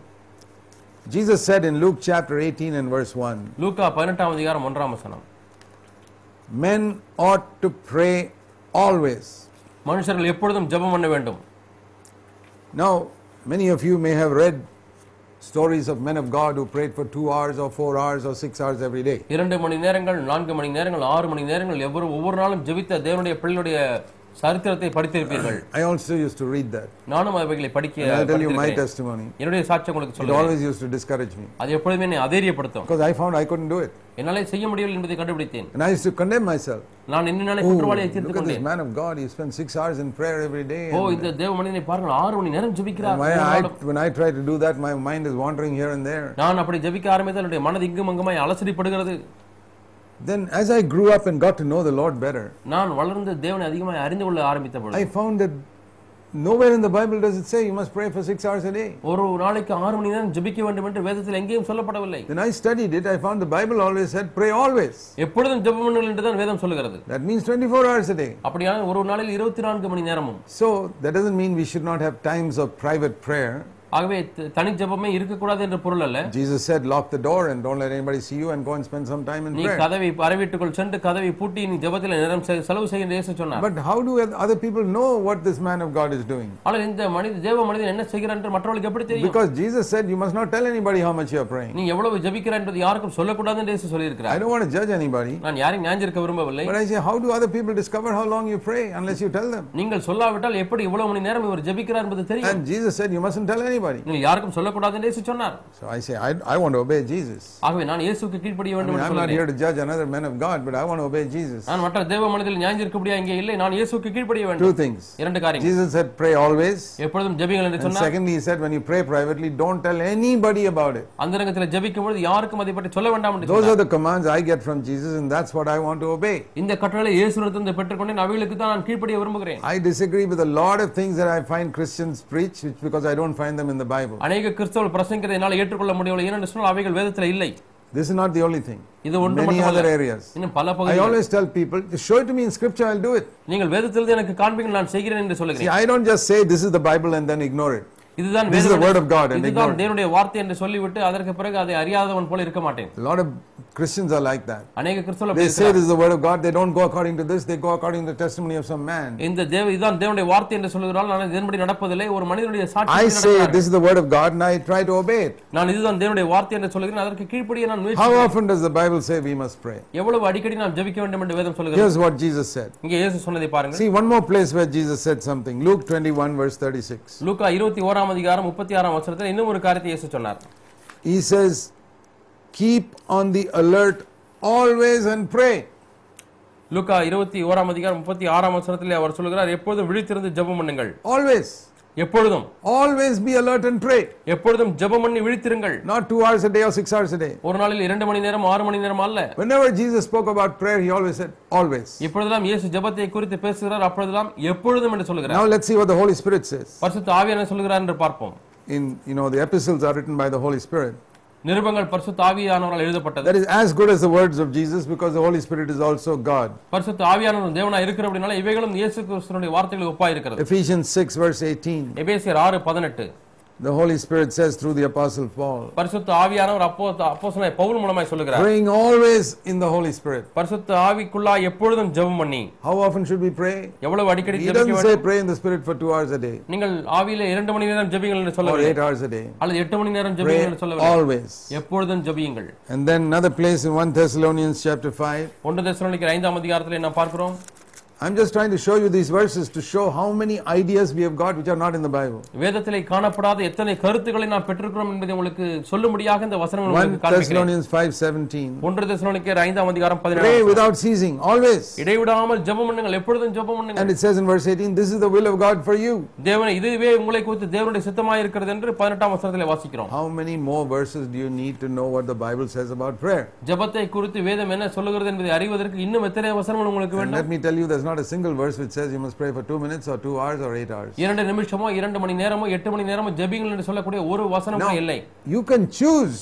Jesus said in Luke chapter 18 and verse 1 லூக்கா பதினெட்டாம் அதிகாரம் ஒன்றாம் வசனம் Men ought to pray always. மனுஷர்கள் எப்பொழுதும் ஜெபம் பண்ண வேண்டும் Now, many of you may have read stories of men of God who prayed for two hours or four hours or six hours every day. இரண்டு மணி நேரங்கள் நான்கு மணி நேரங்கள் ஆறு மணி நேரங்கள் எவ்வளவு ஒவ்வொரு நாளும் ஜெபித்த தேவனுடைய பிள்ளையுடைய சரித்திரத்தை படித்திருப்பீர்கள் I also used to read that. நானும் அவைகளை படிக்க tell you my படித்திருக்கிறேன். testimony. என்னுடைய சாட்சி உங்களுக்கு It சொல்லுவேன் always used to discourage me அது எப்பொழுதுமே என்னை அதேரியப்படுத்தும் because I found I couldn't do it. என்னாலே செய்ய முடியவில்லை என்பதை கண்டுபிடித்தேன் And I used to condemn myself. நான் என்னை Oh, குற்றவாளியை தீர்த்து at this கொண்டேன் man of God. He spends six hours in prayer every day. ஓ இந்த தேவ மனிதனை பாருங்கள் ஆறு மணி நேரம் ஜெபிக்கிறார் when I try to do that, my mind is wandering here and there. நான் அப்படி ஜெபிக்க ஆரம்பித்தால் என்னுடைய மனது இங்கும் அங்குமாய் அலசடிப்படுகிறது Then, as I grew up and got to know the Lord better, நான் வளர்ந்து தேவனை அதிகமாக அறிந்து கொள்ள ஆரம்பித்த பொழுது I found that nowhere in the Bible does it say you must pray for six hours a day. ஒரு நாளைக்கு ஆறு மணி நேரம் ஜெபிக்க வேண்டும் என்று வேதத்தில் எங்கேயும் சொல்லப்படவில்லை When I studied it, I found the Bible always said pray always. எப்பொழுதும் ஜெபம் பண்ணுங்கள் என்று தான் வேதம் சொல்லுகிறது That means 24 hours a day. அப்படியான ஒரு நாளில் இருபத்தி நான்கு மணி நேரமும் So, that doesn't mean we should not have times of private prayer. ஆகவே த- தனி ஜெபமே இருக்கக்கூடாது என்ற பொருள் அல்ல Jesus said, lock the door and don't let anybody see you and go and spend some time in நீ prayer. கதவை அறைவீட்டுக்குள் சென்று கதவை பூட்டி நீ ஜெபத்தில் நேரம் செ- செலவு செய்ய என்று இயேசு சொன்னார் But how do other people know what this man of God is doing? ஆனால் இந்த மனித தேவ மனிதன் என்ன செய்கிறான் என்று மற்றவர்களுக்கு எப்படி தெரியும் Because Jesus said, you must not tell anybody how much you are praying. நீ எவ்வளவு ஜெபிக்கிறாய் என்பது யாருக்கும் சொல்லக்கூடாது என்று இயேசு I சொல்லியிருக்கிறார் don't want to judge anybody. நான் யாரையும் ஞாஞ்சிருக்க விரும்பவில்லை But I say, how do other people discover how long you pray unless you tell them? நீங்கள் சொல்லாவிட்டால் எப்படி இவ்வளவு மணி நேரம் இவர் ஜெபிக்கிறார் என்பது தெரியும் And Jesus said, you mustn't tell anybody. நீங்கள் யாருக்கும் சொல்லக்கூடாது என்று இயேசு சொன்னார் So I say, I, I want to obey Jesus. ஆகவே நான் இயேசுக்கு கீழ்ப்படிய வேண்டும் என்று I'm not சொல்கிறேன் here to judge another man of God, but I want to obey Jesus. நான் மற்ற தேவ மனிதர்கள் ஞாஞ்சிருக்கபடியா இங்கே இல்லை நான் இயேசுக்கு கீழ்ப்படிய வேண்டும் Two things. இரண்டு காரியங்கள் Jesus said, pray always. எப்பொழுதும் ஜெபிங்கள் என்று சொன்னார் secondly, he said, when you pray privately, don't tell anybody about it. அந்தரங்கத்தில் ஜெபிக்கும் பொழுது யாருக்கும் அதை பற்றி சொல்ல வேண்டாம் என்று Those சொன்னார் are the commands I get from Jesus, and that's what I want to obey. இந்த கட்டளை இயேசுவிடத்திலிருந்து பெற்றுக்கொண்டேன் அவைகளுக்கு தான் நான் கீழ்ப்படிய விரும்புகிறேன் I disagree with a lot of things that I find Christians preach, which because I don't find them in the Bible. அநேக கிறிஸ்தவர்கள் பிரசங்கிக்கிறதை என்னால் ஏற்றுக்கொள்ள முடியவில்லை ஏனென்று சொன்னால் அவைகள் வேதத்தில் இல்லை This is not the only thing. இது ஒன்று Many other areas. இன்னும் பல I பகுதிகள் always tell people, "Just show it to me in scripture, I'll do it. நீங்கள் வேதத்திலிருந்து எனக்கு காண்பீங்கள் நான் செய்கிறேன் என்று See, சொல்லுகிறேன் I don't just say this is the Bible and then ignore it. இதுதான் இதுதான் தேவனுடைய வார்த்தை என்று சொல்லிவிட்டு அதற்கு பிறகு அதை அறியாதவன் போல இருக்க மாட்டேன் lot of christians are like that अनेक கிறிஸ்தவர்கள் they say this is the word of god they don't go according to this they go according to the testimony of some man இந்த தேவ இதுதான் தேவனுடைய வார்த்தை என்று சொல்கிறார்கள் நான் இதன்படி நடப்பதில்லை ஒரு மனிதனுடைய சாட்சி i say this is the word of god and i try to obey it நான் இதுதான் தேவனுடைய வார்த்தை என்று சொல்கிறேன் அதற்கு கீழ்ப்படிய நான் முயற்சி how often does the bible say we must pray எவ்வளவு அடிக்கடி நாம் ஜெபிக்க வேண்டும் என்று வேதம் சொல்கிறது here's what jesus said இங்கே இயேசு சொன்னதை பாருங்க see one more place where jesus said something luke 21 verse 36 லூக்கா 21 ஆறாம் அதிகாரம் முப்பத்தி ஆறாம் வசனத்தில் இன்னும் ஒரு காரியத்தை இயேசு சொன்னார். He says keep on the alert always and pray. லூக்கா இருபத்தி ஓராம் அதிகாரம் முப்பத்தி ஆறாம் வசனத்தில் அவர் சொல்கிறார் எப்போதும் விழித்திருந்து ஜெபம் பண்ணுங்கள். ஆல்வேஸ் எப்பொழுதும் Always be alert and pray. எப்பொழுதும் ஜெபம் பண்ணி விழித்திருங்கள் Not two hours a day or six hours a day. ஒரு நாளில் இரண்டு மணி நேரம் ஆறு மணி நேரம் அல்ல Whenever Jesus spoke about prayer, he always said, Always. எப்பொழுதெல்லாம் இயேசு ஜெபத்தை குறித்து பேசுகிறார் அப்பொழுதெல்லாம் எப்பொழுதும் என்று சொல்லுகிறார் Now let's see what the Holy Spirit says. பரிசுத்த ஆவியான சொல்லுகிறார் என்று பார்ப்போம் In, you know, the epistles are written by the Holy Spirit. நிருபங்கள் பரிசுத்த ஆவியானவரால் எழுதப்பட்டது That is as good as the words of Jesus because the Holy Spirit is also God. பரிசுத்த ஆவியானவர் தேவனா இருக்கிறபடினால இவைகளும் இயேசு கிறிஸ்துனுடைய வார்த்தைகள் ஒப்பா இருக்கிறது Ephesians 6, verse 18. எபேசியர் ஆறு பதினெட்டு The Holy Spirit says through the Apostle Paul, பரிசுத்த ஆவியானவர் அப்போ அப்போஸ்தலனாகிய பவுல் மூலமாய் சொல்லுகிறார் praying always in the Holy Spirit. பரிசுத்த ஆவிக்குள்ளா எப்பொழுதும் ஜெபம் பண்ணி How often should we pray? எவ்வளவு அடிக்கடி He ஜெபிக்க doesn't வேண்டும் say pray in the Spirit for two hours a day நீங்கள் ஆவியில இரண்டு மணி நேரம் ஜெபிங்கள் என்று or சொல்லவில்லை eight hours a day. அல்லது எட்டு மணி நேரம் ஜெபிங்கள் என்று சொல்லவில்லை always. எப்பொழுதும் ஜெபியுங்கள் And then another place in 1 Thessalonians chapter 5. ஒன்று தெசலோனிக்கர் ஐந்தாம் அதிகாரத்தில் நாம் பார்க்கிறோம் I'm just trying to show you these verses to show how many ideas we have got which are not in the Bible. வேதத்திலே காணப்படாத எத்தனை கருத்துக்களை நாம் பெற்றிருக்கிறோம் என்பதை உங்களுக்கு சொல்லும்படியாக இந்த வசனங்கள் 1 உங்களுக்கு காண்பிக்கிறேன் Thessalonians 5:17. ஒன்று தெசலோனிக்கர் ஐந்தாம் அதிகாரம் Pray பதினேழு without ceasing, always. இடைவிடாமல் ஜெபம் பண்ணுங்கள் எப்பொழுதும் ஜெபம் பண்ணுங்கள் And it says in verse 18, this is the will of God for you. தேவன் இதுவே உங்களை குறித்து தேவனுடைய சித்தமாய் இருக்கிறது என்று பதினெட்டாம் வசனத்தில் வாசிக்கிறோம் How many more verses do you need to know what the Bible says about prayer? ஜெபத்தை குறித்து வேதம் என்ன சொல்லுகிறது என்பதை அறிவதற்கு இன்னும் எத்தனை வசனங்கள் உங்களுக்கு And வேண்டும் let me tell you, there's not a single verse which says you must pray for two minutes or two hours or eight hours. இரண்டு நிமிஷமோ இரண்டு மணி நேரமோ எட்டு மணி நேரமோ ஜெபிங்கள் என்று சொல்லக்கூடிய ஒரு வசனமும் இல்லை You can choose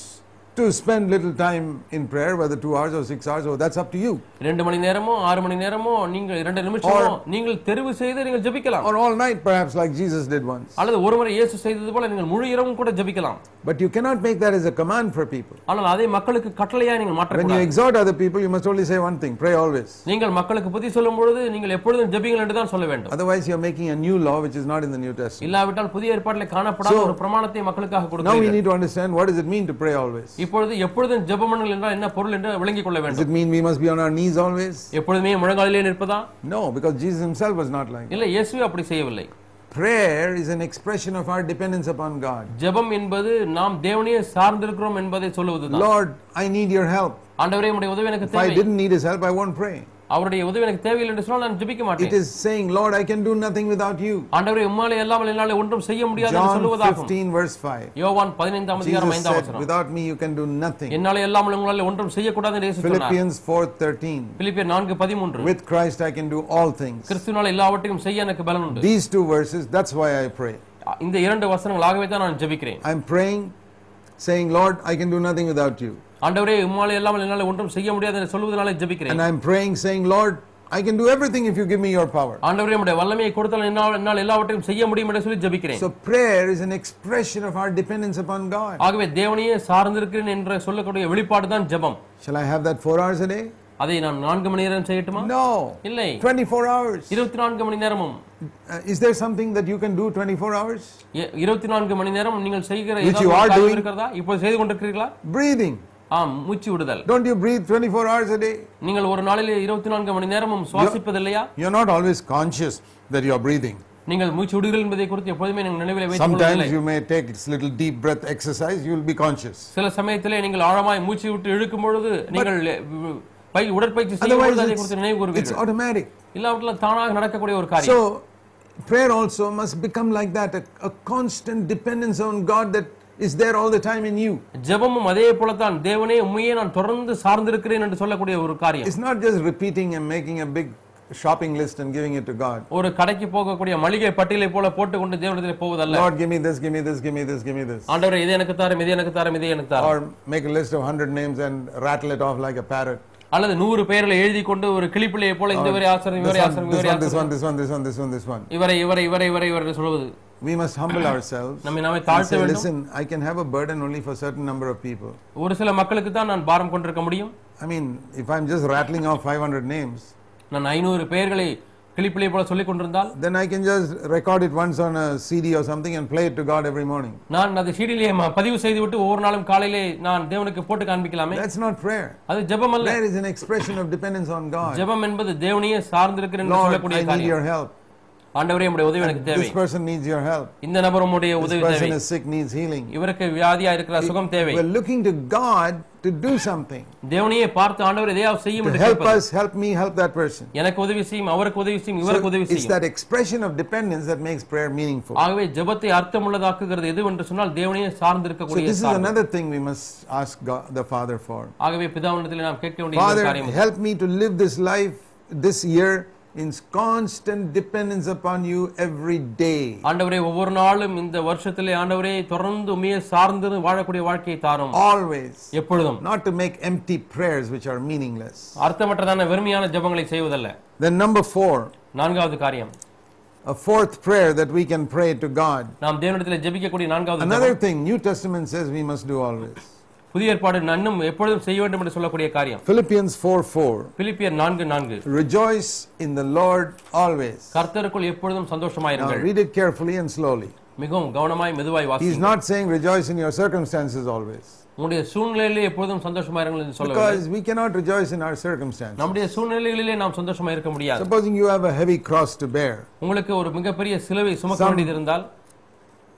to spend little time in prayer, whether two hours or six hours, or that's up to you. இரண்டு மணி நேரமோ ஆறு மணி நேரமோ நீங்கள் இரண்டு நிமிஷமோ நீங்கள் தெரிவு செய்து நீங்கள் ஜெபிக்கலாம் Or all night, perhaps, like Jesus did once. அல்லது ஒரு முறை இயேசு செய்தது போல நீங்கள் முழு இரவும் கூட ஜெபிக்கலாம் But you cannot make that as a command for people. ஆனால் அதை மக்களுக்கு கட்டளையா நீங்கள் When you மாற்றக்கூடாது exhort other people, you must only say one thing pray always. நீங்கள் மக்களுக்கு புத்தி சொல்லும் பொழுது நீங்கள் எப்பொழுதும் ஜெபிங்கள் என்று தான் சொல்ல வேண்டும் Otherwise, you're making a new law which is not in the New Testament. இல்லாவிட்டால் புதிய ஏற்பாட்டில் காணப்படாத ஒரு பிரமாணத்தை மக்களுக்காக Now we கொடுக்கிறீர்கள் need to understand what does it mean to pray always. இப்பொழுது எப்பொழுதும் ஜெபமனுங்கள் என்றால் என்ன பொருள் என்று விளங்கிக் கொள்ள வேண்டும் it mean we must be on our knees always? எப்பொழுதுமே முழங்காலிலே நிற்பதா No, because Jesus himself was not like that. இல்ல இயேசுவே அப்படி செய்யவில்லை Prayer is an expression of our dependence upon God. ஜெபம் என்பது நாம் தேவனையே சார்ந்திருக்கிறோம் என்பதை சொல்லுவதுதான் Lord, I need your help. ஆண்டவரே உடைய உதவி எனக்கு If I தேவை didn't need his help, I won't pray. அவருடைய உதவி எனக்கு தேவையில்லை என்று சொன்னால் நான் ஜெபிக்க It மாட்டேன் is saying, Lord, I can do nothing without you. ஆண்டவரே உம்மாலே இல்லாமல் என்னால ஒன்றும் செய்ய முடியாது என்று John சொல்லுவதாகும் 15, verse 5. யோவான் பதினைந்தாம் அதிகாரம் Jesus ஐந்தாம் said, வசனம் Without me, you can do nothing. என்னாலே இல்லாமல் உங்களால் ஒன்றும் செய்யக்கூடாது என்று இயேசு சொன்னார் Philippians 4:13. பிலிப்பியர் நான்கு பதிமூன்று With Christ, I can do all things. கிறிஸ்துவினால் எல்லாவற்றையும் செய்ய எனக்கு பலன் உண்டு These two verses, that's why I pray. இந்த இரண்டு வசனங்களாகவே தான் நான் ஜெபிக்கிறேன் I'm praying, saying, Lord, I can do nothing without you. ஆண்டவரே உம்மாலே இல்லாமல் என்னால் ஒன்றும் செய்ய முடியாது என்று சொல்வதனாலே ஜெபிக்கிறேன் And I'm praying, saying, Lord, I can do everything if you give me your power. ஆண்டவரே உம்முடைய வல்லமையை கொடுத்தால் என்னால் என்னால் எல்லாவற்றையும் செய்ய முடியும் என்று சொல்லி ஜெபிக்கிறேன் So prayer is an expression of our dependence upon God. ஆகவே தேவனையே சார்ந்திருக்கிறேன் என்று சொல்லக்கூடிய வெளிப்பாடு தான் ஜெபம் Shall I have that four hours a day? அதை நான் நான்கு மணி நேரம் செய்யட்டுமா No. இல்லை 24 hours. இருபத்தி நான்கு மணி நேரமும் Uh, is there something that you can do 24 hours? இ- இருபத்தி நான்கு மணி நேரம் நீங்கள் செய்கிற Which ஏதாவது you ஒரு are காரியம் doing. இருக்கிறதா இப்போ செய்து கொண்டிருக்கிறீர்களா Breathing. ஆம் மூச்சு விடுதல் Don't you breathe 24 hours a day? நீங்கள் ஒரு நாளிலே இருபத்தி நான்கு மணி நேரமும் சுவாசிப்பதில்லையா You're not always conscious that you're breathing. நீங்கள் மூச்சு விடுகிறீர்கள் என்பதை குறித்து எப்போதுமே நீங்கள் நினைவில் வைத்துக் கொள்வதில்லை Sometimes you may take this little deep breath exercise, you'll be conscious. சில சமயத்திலே நீங்கள் ஆழமாய் மூச்சு விட்டு இழுக்கும் பொழுது நீங்கள் பை உடற்பயிற்சி செய்யும் பொழுது அதை it's, குறித்து நினைவு it's கூறுவீர்கள் automatic. இல்லாவிட்டால் தானாக நடக்கக்கூடிய ஒரு காரியம் So, prayer also must become like that a, a constant dependence on God that is there all the time in you. ஜெபமும் அதே போலத்தான் தேவனே உண்மையே நான் தொடர்ந்து சார்ந்திருக்கிறேன் என்று சொல்லக்கூடிய ஒரு காரியம் It's not just repeating and making a big shopping list and giving it to God. ஒரு கடைக்கு போகக்கூடிய மளிகை பட்டியலை போல போட்டுக்கொண்டு தேவனத்திலே போவதல்ல Lord, give me this, give me this, give me this, give me this. ஆண்டவரே இது எனக்கு தாரும் இது எனக்கு தாரும் இது எனக்கு தாரும் Or make a list of 100 names and rattle it off like a parrot. அல்லது நூறு பெயர்களை எழுதி கொண்டு ஒரு கிளிப்பிள்ளையை போல இந்த இவரை ஆசிரம் இவரை ஆசிரம் இவரை ஆசிரம். இவரை இவரை இவரை இவரை இவர் சொல்வது We must humble ourselves நம்மை நாமே தாழ்த்த வேண்டும் listen, I can have a burden only for certain number of people. ஒரு சில மக்களுக்கு தான் நான் பாரம் கொண்டிருக்க முடியும் I mean, if I'm just rattling off 500 names, நான் ஐநூறு பெயர்களை கிளிப்பிள்ளை போல சொல்லிக் கொண்டிருந்தால் then I can just record it once on a CD or something and play it to God every morning. நான் அதை சீடிலே பதிவு செய்து விட்டு ஒவ்வொரு நாளும் காலையிலே நான் தேவனுக்கு போட்டு காண்பிக்கலாமே That's not prayer. அது ஜெபம் அல்ல Prayer is an expression of dependence on God. ஜெபம் என்பது தேவனையே சார்ந்திருக்கிறேன் என்று Lord, சொல்லக்கூடிய I need காரியம் your help. ஆண்டவரே உம்முடைய உதவி எனக்கு தேவை This person needs your help. இந்த நபர் உம்முடைய This உதவி தேவை person is sick, needs healing. இவருக்கு வியாதியா இருக்கிற சுகம் தேவை We're looking to God to do something. தேவனையே பார்த்து ஆண்டவர் எதையாவது செய்யும் To என்று help கேட்பது us, help me, help that person. எனக்கு உதவி செய்யும் அவருக்கு உதவி செய்யும் இவருக்கு உதவி it's செய்யும் that expression of dependence that makes prayer meaningful. ஆகவே ஜெபத்தை அர்த்தமுள்ளதாக்குகிறது எது என்று சொன்னால் தேவனையே So சார்ந்திருக்கக்கூடிய this is சார்பு. another thing we must ask God, the Father for. ஆகவே பிதாவினத்தில் நாம் கேட்க வேண்டிய இன்னொரு Father, காரியம் help me to live this life this year in constant dependence upon you every day. ஆண்டவரே ஒவ்வொரு நாளும் இந்த வருஷத்திலே ஆண்டவரே தொடர்ந்து உண்மையை சார்ந்து வாழக்கூடிய வாழ்க்கையை தாரும் Always. எப்பொழுதும் Not to make empty prayers which are meaningless. அர்த்தமற்றதான வெறுமையான ஜெபங்களை செய்வதல்ல Then, number four, நான்காவது காரியம் a fourth prayer that we can pray to God. நாம் தேவனிடத்தில் ஜெபிக்கக்கூடிய நான்காவது Another ஜெபம். thing, New Testament says we must do always. புதிய ஏற்பாடு நன்னும் எப்பொழுதும் செய்ய வேண்டும் என்று சொல்லக்கூடிய காரியம் Philippians 4 4. பிலிப்பியர் நான்கு நான்கு Rejoice in the Lord always. கர்த்தருக்குள் எப்பொழுதும் சந்தோஷமாயிருங்கள் read it carefully and slowly. மிகவும் கவனமாய் மெதுவாய் He's வாசி not saying rejoice in your circumstances always. உங்களுடைய சூழ்நிலையிலே எப்பொழுதும் சந்தோஷமாயிருங்கள் என்று சொல்லவில்லை Because we cannot rejoice in our circumstances. நம்முடைய சூழ்நிலைகளிலே நாம் சந்தோஷமா இருக்க முடியாது Supposing you have a heavy cross to bear. உங்களுக்கு ஒரு மிகப்பெரிய சிலுவை சுமக்க இருந்தால்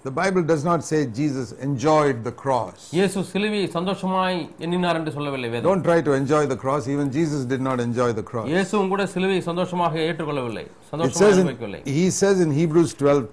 The Bible does not say Jesus enjoyed the cross. இயேசு சிலுவையை சந்தோஷமாய் எண்ணினார் என்று சொல்லவில்லை வேதம் Don't try to enjoy the cross. Even Jesus did not enjoy the cross. இயேசுவும் கூட சிலுவையை சந்தோஷமாக ஏற்றுக்கொள்ளவில்லை It சந்தோஷமாக says in, அனுபவிக்கவில்லை he says in Hebrews 12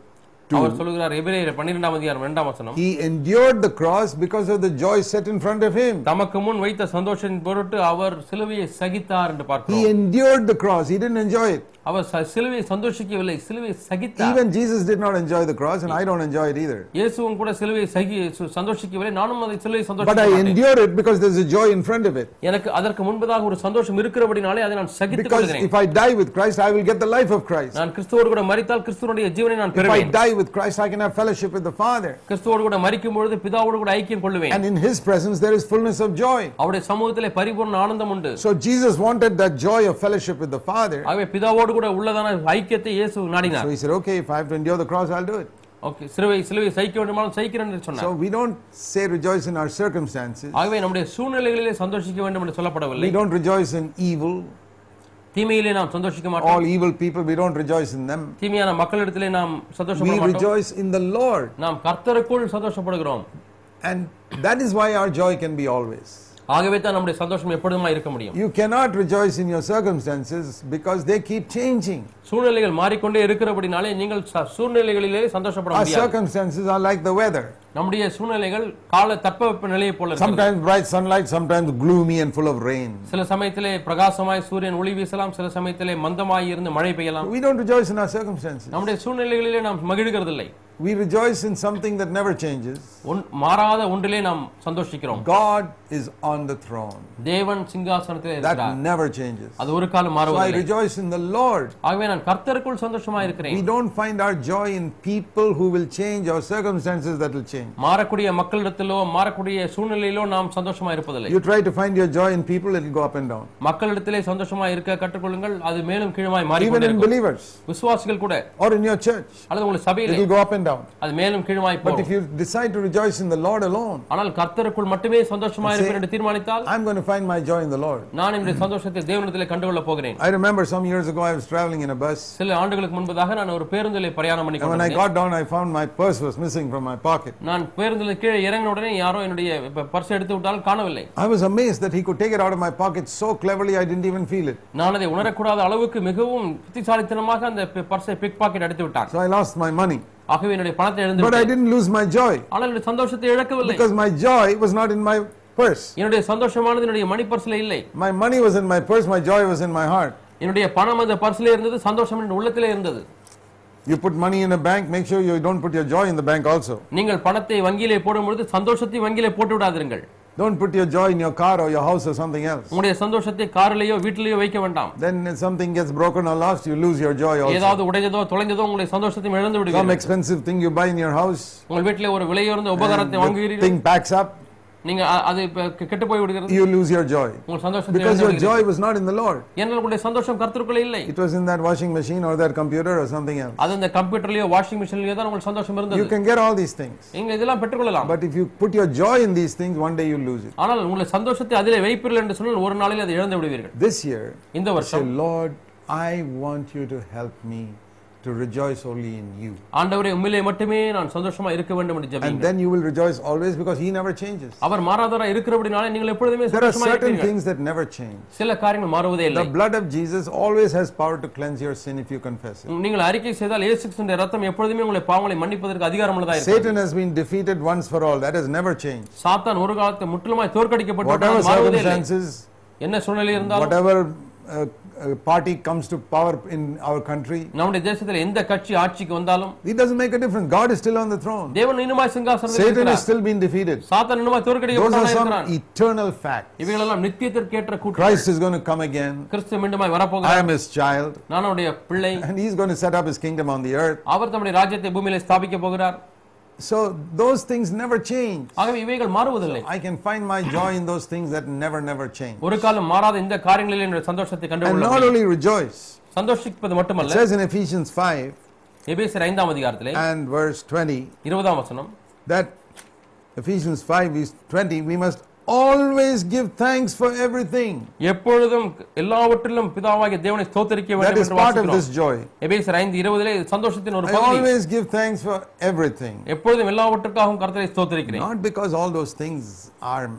அவர் 2, சொல்லுகிறார் எபிரேயர் பன்னிரெண்டாம் அதிகாரம் இரண்டாம் வசனம் he endured the cross because of the joy set in front of him. தமக்கு முன் வைத்த சந்தோஷத்தின் பொருட்டு அவர் சிலுவையை சகித்தார் என்று He பார்க்கிறோம் endured the cross. He didn't enjoy it. அவர் ச- சிலுவையை சந்தோஷிக்கவில்லை சிலுவையை சகித்தார் Even Jesus did not enjoy the cross, and I don't enjoy it either. இயேசுவும் கூட சிலுவையை சகி சு- சந்தோஷிக்கவில்லை நானும் அதை சிலுவையை But I சந்தோஷிக்க endure it because there's a joy in front of it. எனக்கு அதற்கு முன்பதாக ஒரு சந்தோஷம் இருக்கிறபடினாலே அதை நான் சகித்துக் Because கொள்கிறேன் if I die with Christ, I will get the life of Christ. நான் கிறிஸ்துவோடு கூட மரித்தால் கிறிஸ்துவனுடைய ஜீவனை நான் If I பெறுவேன் die with Christ, I can have fellowship with the Father. கிறிஸ்துவோடு கூட மரிக்கும் பொழுது பிதாவோடு கூட ஐக்கியம் கொள்ளுவேன் And in His presence, there is fullness of joy. அவருடைய சமூகத்திலே பரிபூர்ண ஆனந்தம் உண்டு So Jesus wanted that joy of fellowship with the Father. ஆகவே பிதாவோடு கூட உள்ளதான ஐக்கியத்தை இயேசு So நாடினார் He said, Okay, if I have to endure the cross, I'll do it. Okay சிலுவை சிலுவை சகிக்க வேண்டுமானால் சகிக்கிறேன் என்று சொன்னார் So we don't say rejoice in our circumstances. ஆகவே நம்முடைய சூழ்நிலைகளிலே சந்தோஷிக்க வேண்டும் என்று சொல்லப்படவில்லை We don't rejoice in evil. தீமையிலே நாம் சந்தோஷிக்க மாட்டோம் All evil people, we don't rejoice in them. தீமையான மக்களிடத்திலே நாம் We சந்தோஷப்பட மாட்டோம் rejoice in the Lord. நாம் கர்த்தருக்குள் சந்தோஷப்படுகிறோம் And that is why our joy can be always. ஆகவே தான் நம்முடைய சந்தோஷம் எப்பொழுதுமா இருக்க முடியும் You cannot rejoice in your circumstances because they keep changing. சூழ்நிலைகள் மாறிக்கொண்டே இருக்கிறபடினாலே நீங்கள் சூழ்நிலைகளிலே சந்தோஷப்பட Our முடியாது circumstances are like the weather. நம்முடைய சூழ்நிலைகள் கால தட்பவெப்ப நிலையை போல இருக்கிறது. Sometimes bright sunlight, sometimes gloomy and full of rain. சில சமயத்திலே பிரகாசமாய் சூரியன் ஒளி வீசலாம் சில சமயத்திலே மந்தமாய் இருந்து மழை பெய்யலாம் We don't rejoice in our circumstances. நம்முடைய சூழ்நிலைகளிலே நாம் மகிழ்கிறதில்லை We rejoice in something that never changes. One- மாறாத ஒன்றிலே நாம் சந்தோஷிக்கிறோம் God is on the throne. தேவன் சிங்காசனத்திலே இருக்கிறார் That never changes. அது ஒரு காலம் So I மாறுவதில்லை rejoice in the Lord. ஆகவே நான் கர்த்தருக்குள் சந்தோஷமா We இருக்கிறேன் don't find our joy in people who will change or circumstances that will change. மாறக்கூடிய மக்களிடத்திலோ மாறக்கூடிய சூழ்நிலையிலோ நாம் சந்தோஷமா இருப்பதில்லை You try to find your joy in people, it will go up and down. மக்களிடத்திலே சந்தோஷமா இருக்க கற்றுக்கொள்ளுங்கள் அது மேலும் கீழுமாய் Even in மாறிக்கொண்டிருக்கும் believers விசுவாசிகள் கூட or in your church, அல்லது உங்கள் it சபையிலே will go up and down. அது மேலும் கீழுமாய் But போகும் if you decide to rejoice in the Lord alone, ஆனால் கர்த்தருக்குள் மட்டுமே சந்தோஷமா இருப்பேன் என்று தீர்மானித்தால் I'm going to find my joy in the Lord. நான் என்னுடைய சந்தோஷத்தை தேவனிடத்திலே கண்டுகொள்ள போகிறேன் I remember some years ago I was traveling in a bus, சில ஆண்டுகளுக்கு முன்பதாக நான் ஒரு பேருந்திலே பிரயாணம் பண்ணி and when I கொண்டிருந்தேன். got down, I found my purse was missing from my pocket. நான் பேருந்தில் கீழே இறங்கின உடனே யாரோ என்னுடைய பர்ஸ் எடுத்து விட்டால் காணவில்லை I was amazed that he could take it out of my pocket so cleverly I didn't even feel it. நான் அதை உணரக்கூடாத அளவுக்கு மிகவும் புத்திசாலித்தனமாக அந்த பர்ஸை பிக் பாக்கெட் எடுத்து விட்டான் So I lost my money. ஆகவே என்னுடைய பணத்தை எழுந்து But I didn't lose my joy ஆனால் என்னுடைய சந்தோஷத்தை இழக்கவில்லை because my joy was not in my purse. என்னுடைய சந்தோஷமானது என்னுடைய மணி பர்ஸ்ல இல்லை My money was in my purse, my joy was in my heart. என்னுடைய பணம் அந்த பர்ஸ்ல இருந்தது சந்தோஷம் என் உள்ளத்திலே இருந்தது You put money in a bank, make sure you don't put your joy in the bank also. நீங்கள் பணத்தை வங்கியிலே போடும் பொழுது சந்தோஷத்தை வங்கியிலே போட்டு விடாதிருங்கள் Don't put your joy in your car or your house or something else. உங்களுடைய சந்தோஷத்தை காரிலேயோ வீட்டிலேயோ வைக்க வேண்டாம் Then if something gets broken or lost, you lose your joy also. ஏதாவது உடைஞ்சதோ தொலைஞ்சதோ உங்களுடைய சந்தோஷத்தை இழந்து Some விடுவீர்கள் expensive thing you buy in your house, உங்கள் வீட்டிலே ஒரு விலையுறந்த and உபகாரத்தை the வாங்குகிறீர்கள் thing packs up, நீங்க அது கெட்டு போய் விடுகிறது you lose your joy. உங்கள் சந்தோஷத்தை Because your joy was not in the Lord. ஏனென்றால் உங்களுடைய சந்தோஷம் கர்த்தருக்குள்ளே இல்லை It was in that washing machine or that computer or something else. அது இந்த கம்ப்யூட்டர்லயோ வாஷிங் மிஷின்லயோ தான் உங்களுக்கு சந்தோஷம் You இருந்தது can get all these things. நீங்க இதெல்லாம் பெற்றுக்கொள்ளலாம் But if you put your joy in these things, one day you'll lose it. ஆனால் உங்களுடைய சந்தோஷத்தை அதிலே வைப்பீர்கள் என்று சொன்னால் ஒரு நாளில் அதை இழந்து விடுவீர்கள் This year, இந்த வருஷம் Lord, I want you to help me to rejoice only in you. ஆண்டவரே உண்மையிலே மட்டுமே நான் சந்தோஷமா இருக்க வேண்டும் என்று And ஜெபிங்க then you will rejoice always because He never changes. அவர் மாறாதவரா இருக்கிறபடினாலே நீங்கள் எப்பொழுதுமே There are சந்தோஷமா certain things that never change. சில காரியங்கள் மாறுவதே இல்லை The blood of Jesus always has power to cleanse your sin if you confess it. நீங்கள் அறிக்கை செய்தால் இயேசு கிறிஸ்துவின் ரத்தம் எப்பொழுதுமே உங்களை பாவங்களை மன்னிப்பதற்கு அதிகாரமுள்ளதா இருக்கும் Satan has been defeated once for all. That has never changed. சாத்தான் ஒரு காலத்தை முற்றிலுமாய் தோற்கடிக்கப்பட்டு Whatever விட்டான், மாறுவதே இல்லை என்ன சூழ்நிலை இருந்தாலும் whatever uh, uh, party comes to power in our country, நம்முடைய தேசத்தில் எந்த கட்சி ஆட்சிக்கு வந்தாலும் it doesn't make a difference. God is still on the throne. தேவன் இன்னுமாய் சிங்காசனத்தில் Satan is இருக்கிறார் still being defeated. சாத்தான் இன்னுமாய் Those தோற்கடிக்கப்பட்டவனாய் are some இருக்கிறான் eternal facts. இவைகளெல்லாம் நித்தியத்திற்கேற்ற கூட்டம் Christ is going to come again. கிறிஸ்து மீண்டுமாய் I வரப்போகிறார் am his child. நான் அவருடைய பிள்ளை And he's going to set up his kingdom on the earth. அவர் தம்முடைய ராஜ்யத்தை பூமியிலே ஸ்தாபிக்க போகிறார் So those things never change. ஆகவே இவைகள் மாறுவதில்லை I can find my joy in those things that never, never change. ஒரு காலம் மாறாத இந்த காரியங்களில் என்னுடைய சந்தோஷத்தை And கண்டுகொள்ள not முடியும். only rejoice, சந்தோஷிப்பது it மட்டுமல்ல says in Ephesians 5 எபேசியர் ஐந்தாம் அதிகாரத்திலே and verse 20 இருபதாம் வசனம் that Ephesians 5 is 20, we must always give thanks for everything. எப்பொழுதும் எல்லாவற்றிலும் பிதாவாகிய தேவனை ஸ்தோத்தரிக்க That வேண்டும் is என்று part of வாசிக்கிறோம் this joy. எபேசியர் ஐந்து இருபதிலே இது சந்தோஷத்தின் ஒரு பகுதி always give thanks for everything. எப்பொழுதும் எல்லாவற்றுக்காகவும் கர்த்தரை ஸ்தோத்தரிக்கிறேன் Not because all those things are mm,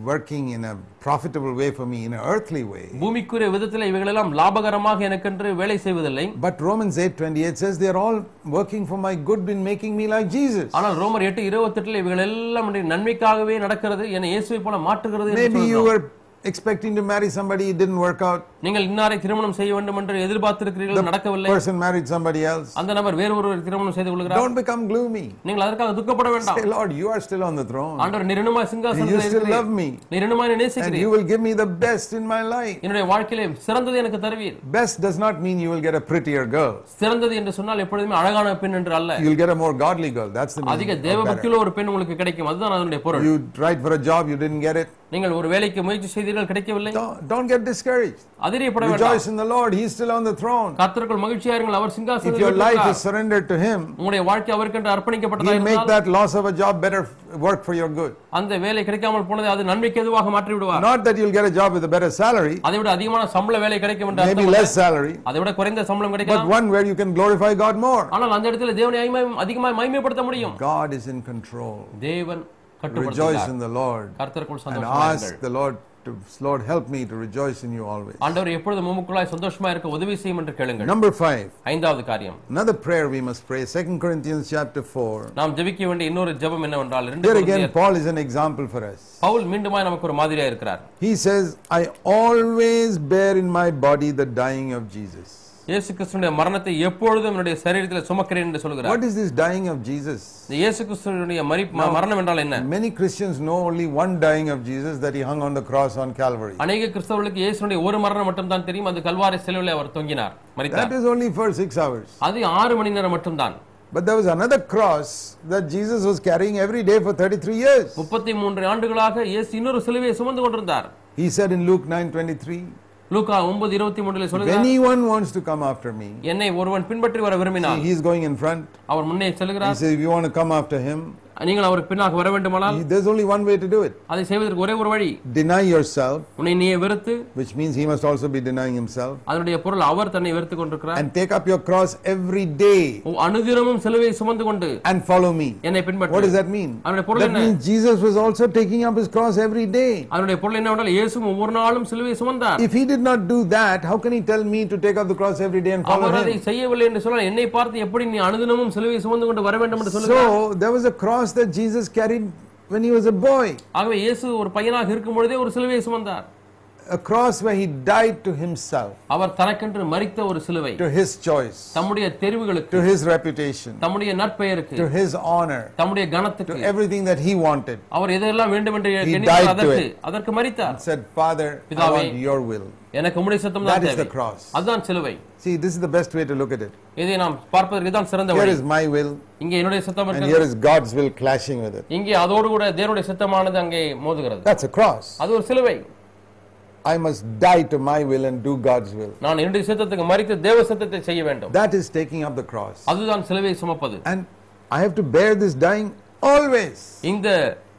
working in a profitable way for me, in an earthly way. பூமிக்குரிய விதத்தில் இவைகளெல்லாம் லாபகரமாக எனக்கென்று வேலை செய்வதில்லை But Romans 8:28 says they are all working for my good in making me like Jesus. ஆனால் ரோமர் எட்டு இருபத்தெட்டில் இவைகள் எல்லாம் என்னுடைய நன்மைக்காகவே நடக்கிறது என்னை இயேசுவை போல மாற்றுகிறது என்று Maybe you were expecting to marry somebody, it didn't work out. நீங்கள் இன்னாரை திருமணம் செய்ய வேண்டும் என்று எதிர்பார்த்திருக்கிறீர்கள் நடக்கவில்லை Person married somebody else. அந்த நபர் வேறு ஒரு திருமணம் செய்து கொள்கிறார் Don't become gloomy. நீங்கள் அதற்காக துக்கப்பட வேண்டாம் Say, Lord, you are still on the throne. ஆண்டவர் நிருணமாய் You சிங்காசனத்தில் still love இருக்கிறீர் me. நிருணமாய் And நேசிக்கிறீர் you will give me the best in my life. என்னுடைய வாழ்க்கையிலே சிறந்தது எனக்கு தருவீர் Best does not mean you will get a prettier girl. சிறந்தது என்று சொன்னால் எப்பொழுதுமே அழகான பெண் என்று அல்ல You'll get a more godly girl. That's the அதிக meaning. தேவ of better. பக்தியுள்ள ஒரு பெண் உங்களுக்கு கிடைக்கும் அதுதான் அதனுடைய பொருள் You tried for a job, you didn't get it. நீங்கள் ஒரு வேலைக்கு முயற்சி செய்தீர்கள் கிடைக்கவில்லை Don't, don't get discouraged. அதிரியப்பட வேண்டாம் Rejoice in the Lord. He's still on the throne. கர்த்தருக்குள் மகிழ்ச்சியா இருங்கள் அவர் If சிங்காசனத்தில் your life இருக்கிறார். is surrendered to Him, உங்களுடைய வாழ்க்கை அவருக்கென்று அர்ப்பணிக்கப்பட்டதா He'll make இருந்தால் that loss of a job better work for your good. அந்த வேலை கிடைக்காமல் போனதை அது நன்மைக்கு எதுவாக மாற்றி விடுவார் Not that you'll get a job with a better salary, அதை விட அதிகமான சம்பள வேலை கிடைக்கும் என்று maybe அர்த்தம் அல்ல. less salary, அதை விட குறைந்த சம்பளம் but கிடைக்கலாம் one where you can glorify God more. ஆனால் அந்த இடத்துல தேவனை அதிகமாய் மகிமைப்படுத்த முடியும் God is in control. தேவன் Rejoice in the Lord and ask the Lord to, Lord, help me to rejoice in you always. ஆண்டவர் எப்பொழுது முமுக்குள்ளாய் சந்தோஷமா இருக்க உதவி செய்யும் என்று கேளுங்கள் Number five, ஐந்தாவது காரியம் another prayer we must pray. Second Corinthians chapter 4. நாம் ஜெபிக்க வேண்டிய இன்னொரு ஜெபம் என்னவென்றால் இரண்டு Here கொரிந்தியர் again, Paul is an example for us. Pavul மீண்டுமாய் நமக்கு ஒரு மாதிரியா இருக்கிறார் He says, I always bear in my body the dying of Jesus. இயேசு கிறிஸ்துடைய மரணத்தை எப்பொழுதும் என்னுடைய சரீரத்தில் சுமக்கிறேன் என்று சொல்கிறார் What is this dying of Jesus? இந்த இயேசு ம- மரணம் என்றால் என்ன Many Christians know only one dying of Jesus that he hung on the cross on Calvary. அநேக கிறிஸ்தவர்களுக்கு இயேசுடைய ஒரு மரணம் மட்டும் தான் தெரியும் அது கல்வாரி சிலுவையில் அவர் தொங்கினார் மரித்தார் That is only for six hours. அது ஆறு மணி நேரம் மட்டும்தான் But there was another cross that Jesus was carrying every day for 33 years. முப்பத்தி மூன்று ஆண்டுகளாக இயேசு இன்னொரு சிலுவையை சுமந்து கொண்டிருந்தார் He said in Luke 9:23, லூக்கா ஒன்பது இருபத்தி மூன்றுல If சொல்லுகிறார் anyone wants to come after me, என்னை ஒருவன் பின்பற்றி வர விரும்பினார் he is going in front. அவர் முன்னே He செல்கிறார் says, if you want to come after him, நீங்கள் அவருக்கு பின்னாக வர வேண்டுமானால் he- there's only one way to do it. அதை செய்வதற்கு ஒரே ஒரு வழி Deny yourself, உன்னை நீயே வெறுத்து which means he must also be denying himself, அதனுடைய பொருள் அவர் தன்னை வெறுத்து கொண்டிருக்கிறார் and take up your cross every day அனுதினமும் சிலுவையை சுமந்து கொண்டு and follow me. என்னை What பின்பற்று does that mean? அதனுடைய பொருள் That என்ன means Jesus was also taking up his cross every day. அதனுடைய பொருள் என்னவென்றால் இயேசு ஒவ்வொரு நாளும் சிலுவையை சுமந்தார் If he did not do that, how can he tell me to take up the cross every day and follow அவர் அதை him? செய்யவில்லை என்று சொன்னால் என்னை பார்த்து எப்படி நீ அனுதினமும் சிலுவையை சுமந்து கொண்டு வர வேண்டும் என்று சொல்லுகிறார் So there was a cross cross that Jesus carried when he was a boy, ஆகவே இயேசு ஒரு பையனாக இருக்கும் பொழுதே ஒரு சிலுவையை சுமந்தார். a cross where he died to himself, அவர் தனக்கென்று மரித்த ஒரு சிலுவை to his choice, தம்முடைய தெரிவுகளுக்கு to his reputation, தம்முடைய நற்பெயருக்கு to his honor, தம்முடைய to கனத்துக்கு everything that he wanted. அவர் எதெல்லாம் வேண்டும் என்று He எண்ணினார் died to அதற்கு it. அதற்கு மரித்தார் Said, Father, I பிதாவே, want your will. எனக்கு உம்முடைய சத்தம் That தான் is the தேவை cross. அதுதான் சிலுவை See, this is the best way to look at it. இதை நாம் பார்ப்பதற்கு தான் சிறந்த Here வழி is my will, இங்கே என்னுடைய சத்தம் and இருக்கிறது here is God's will clashing with it. இங்கே அதோடு கூட தேவனுடைய சித்தமானது அங்கே மோதுகிறது That's a cross. அது ஒரு சிலுவை I must die to my will and do God's will. நான் என்னுடைய சித்தத்துக்கு மறித்து தேவ சித்தத்தை செய்ய வேண்டும் That is taking up the cross. அதுதான் சிலுவை சுமப்பது And I have to bear this dying always. இந்த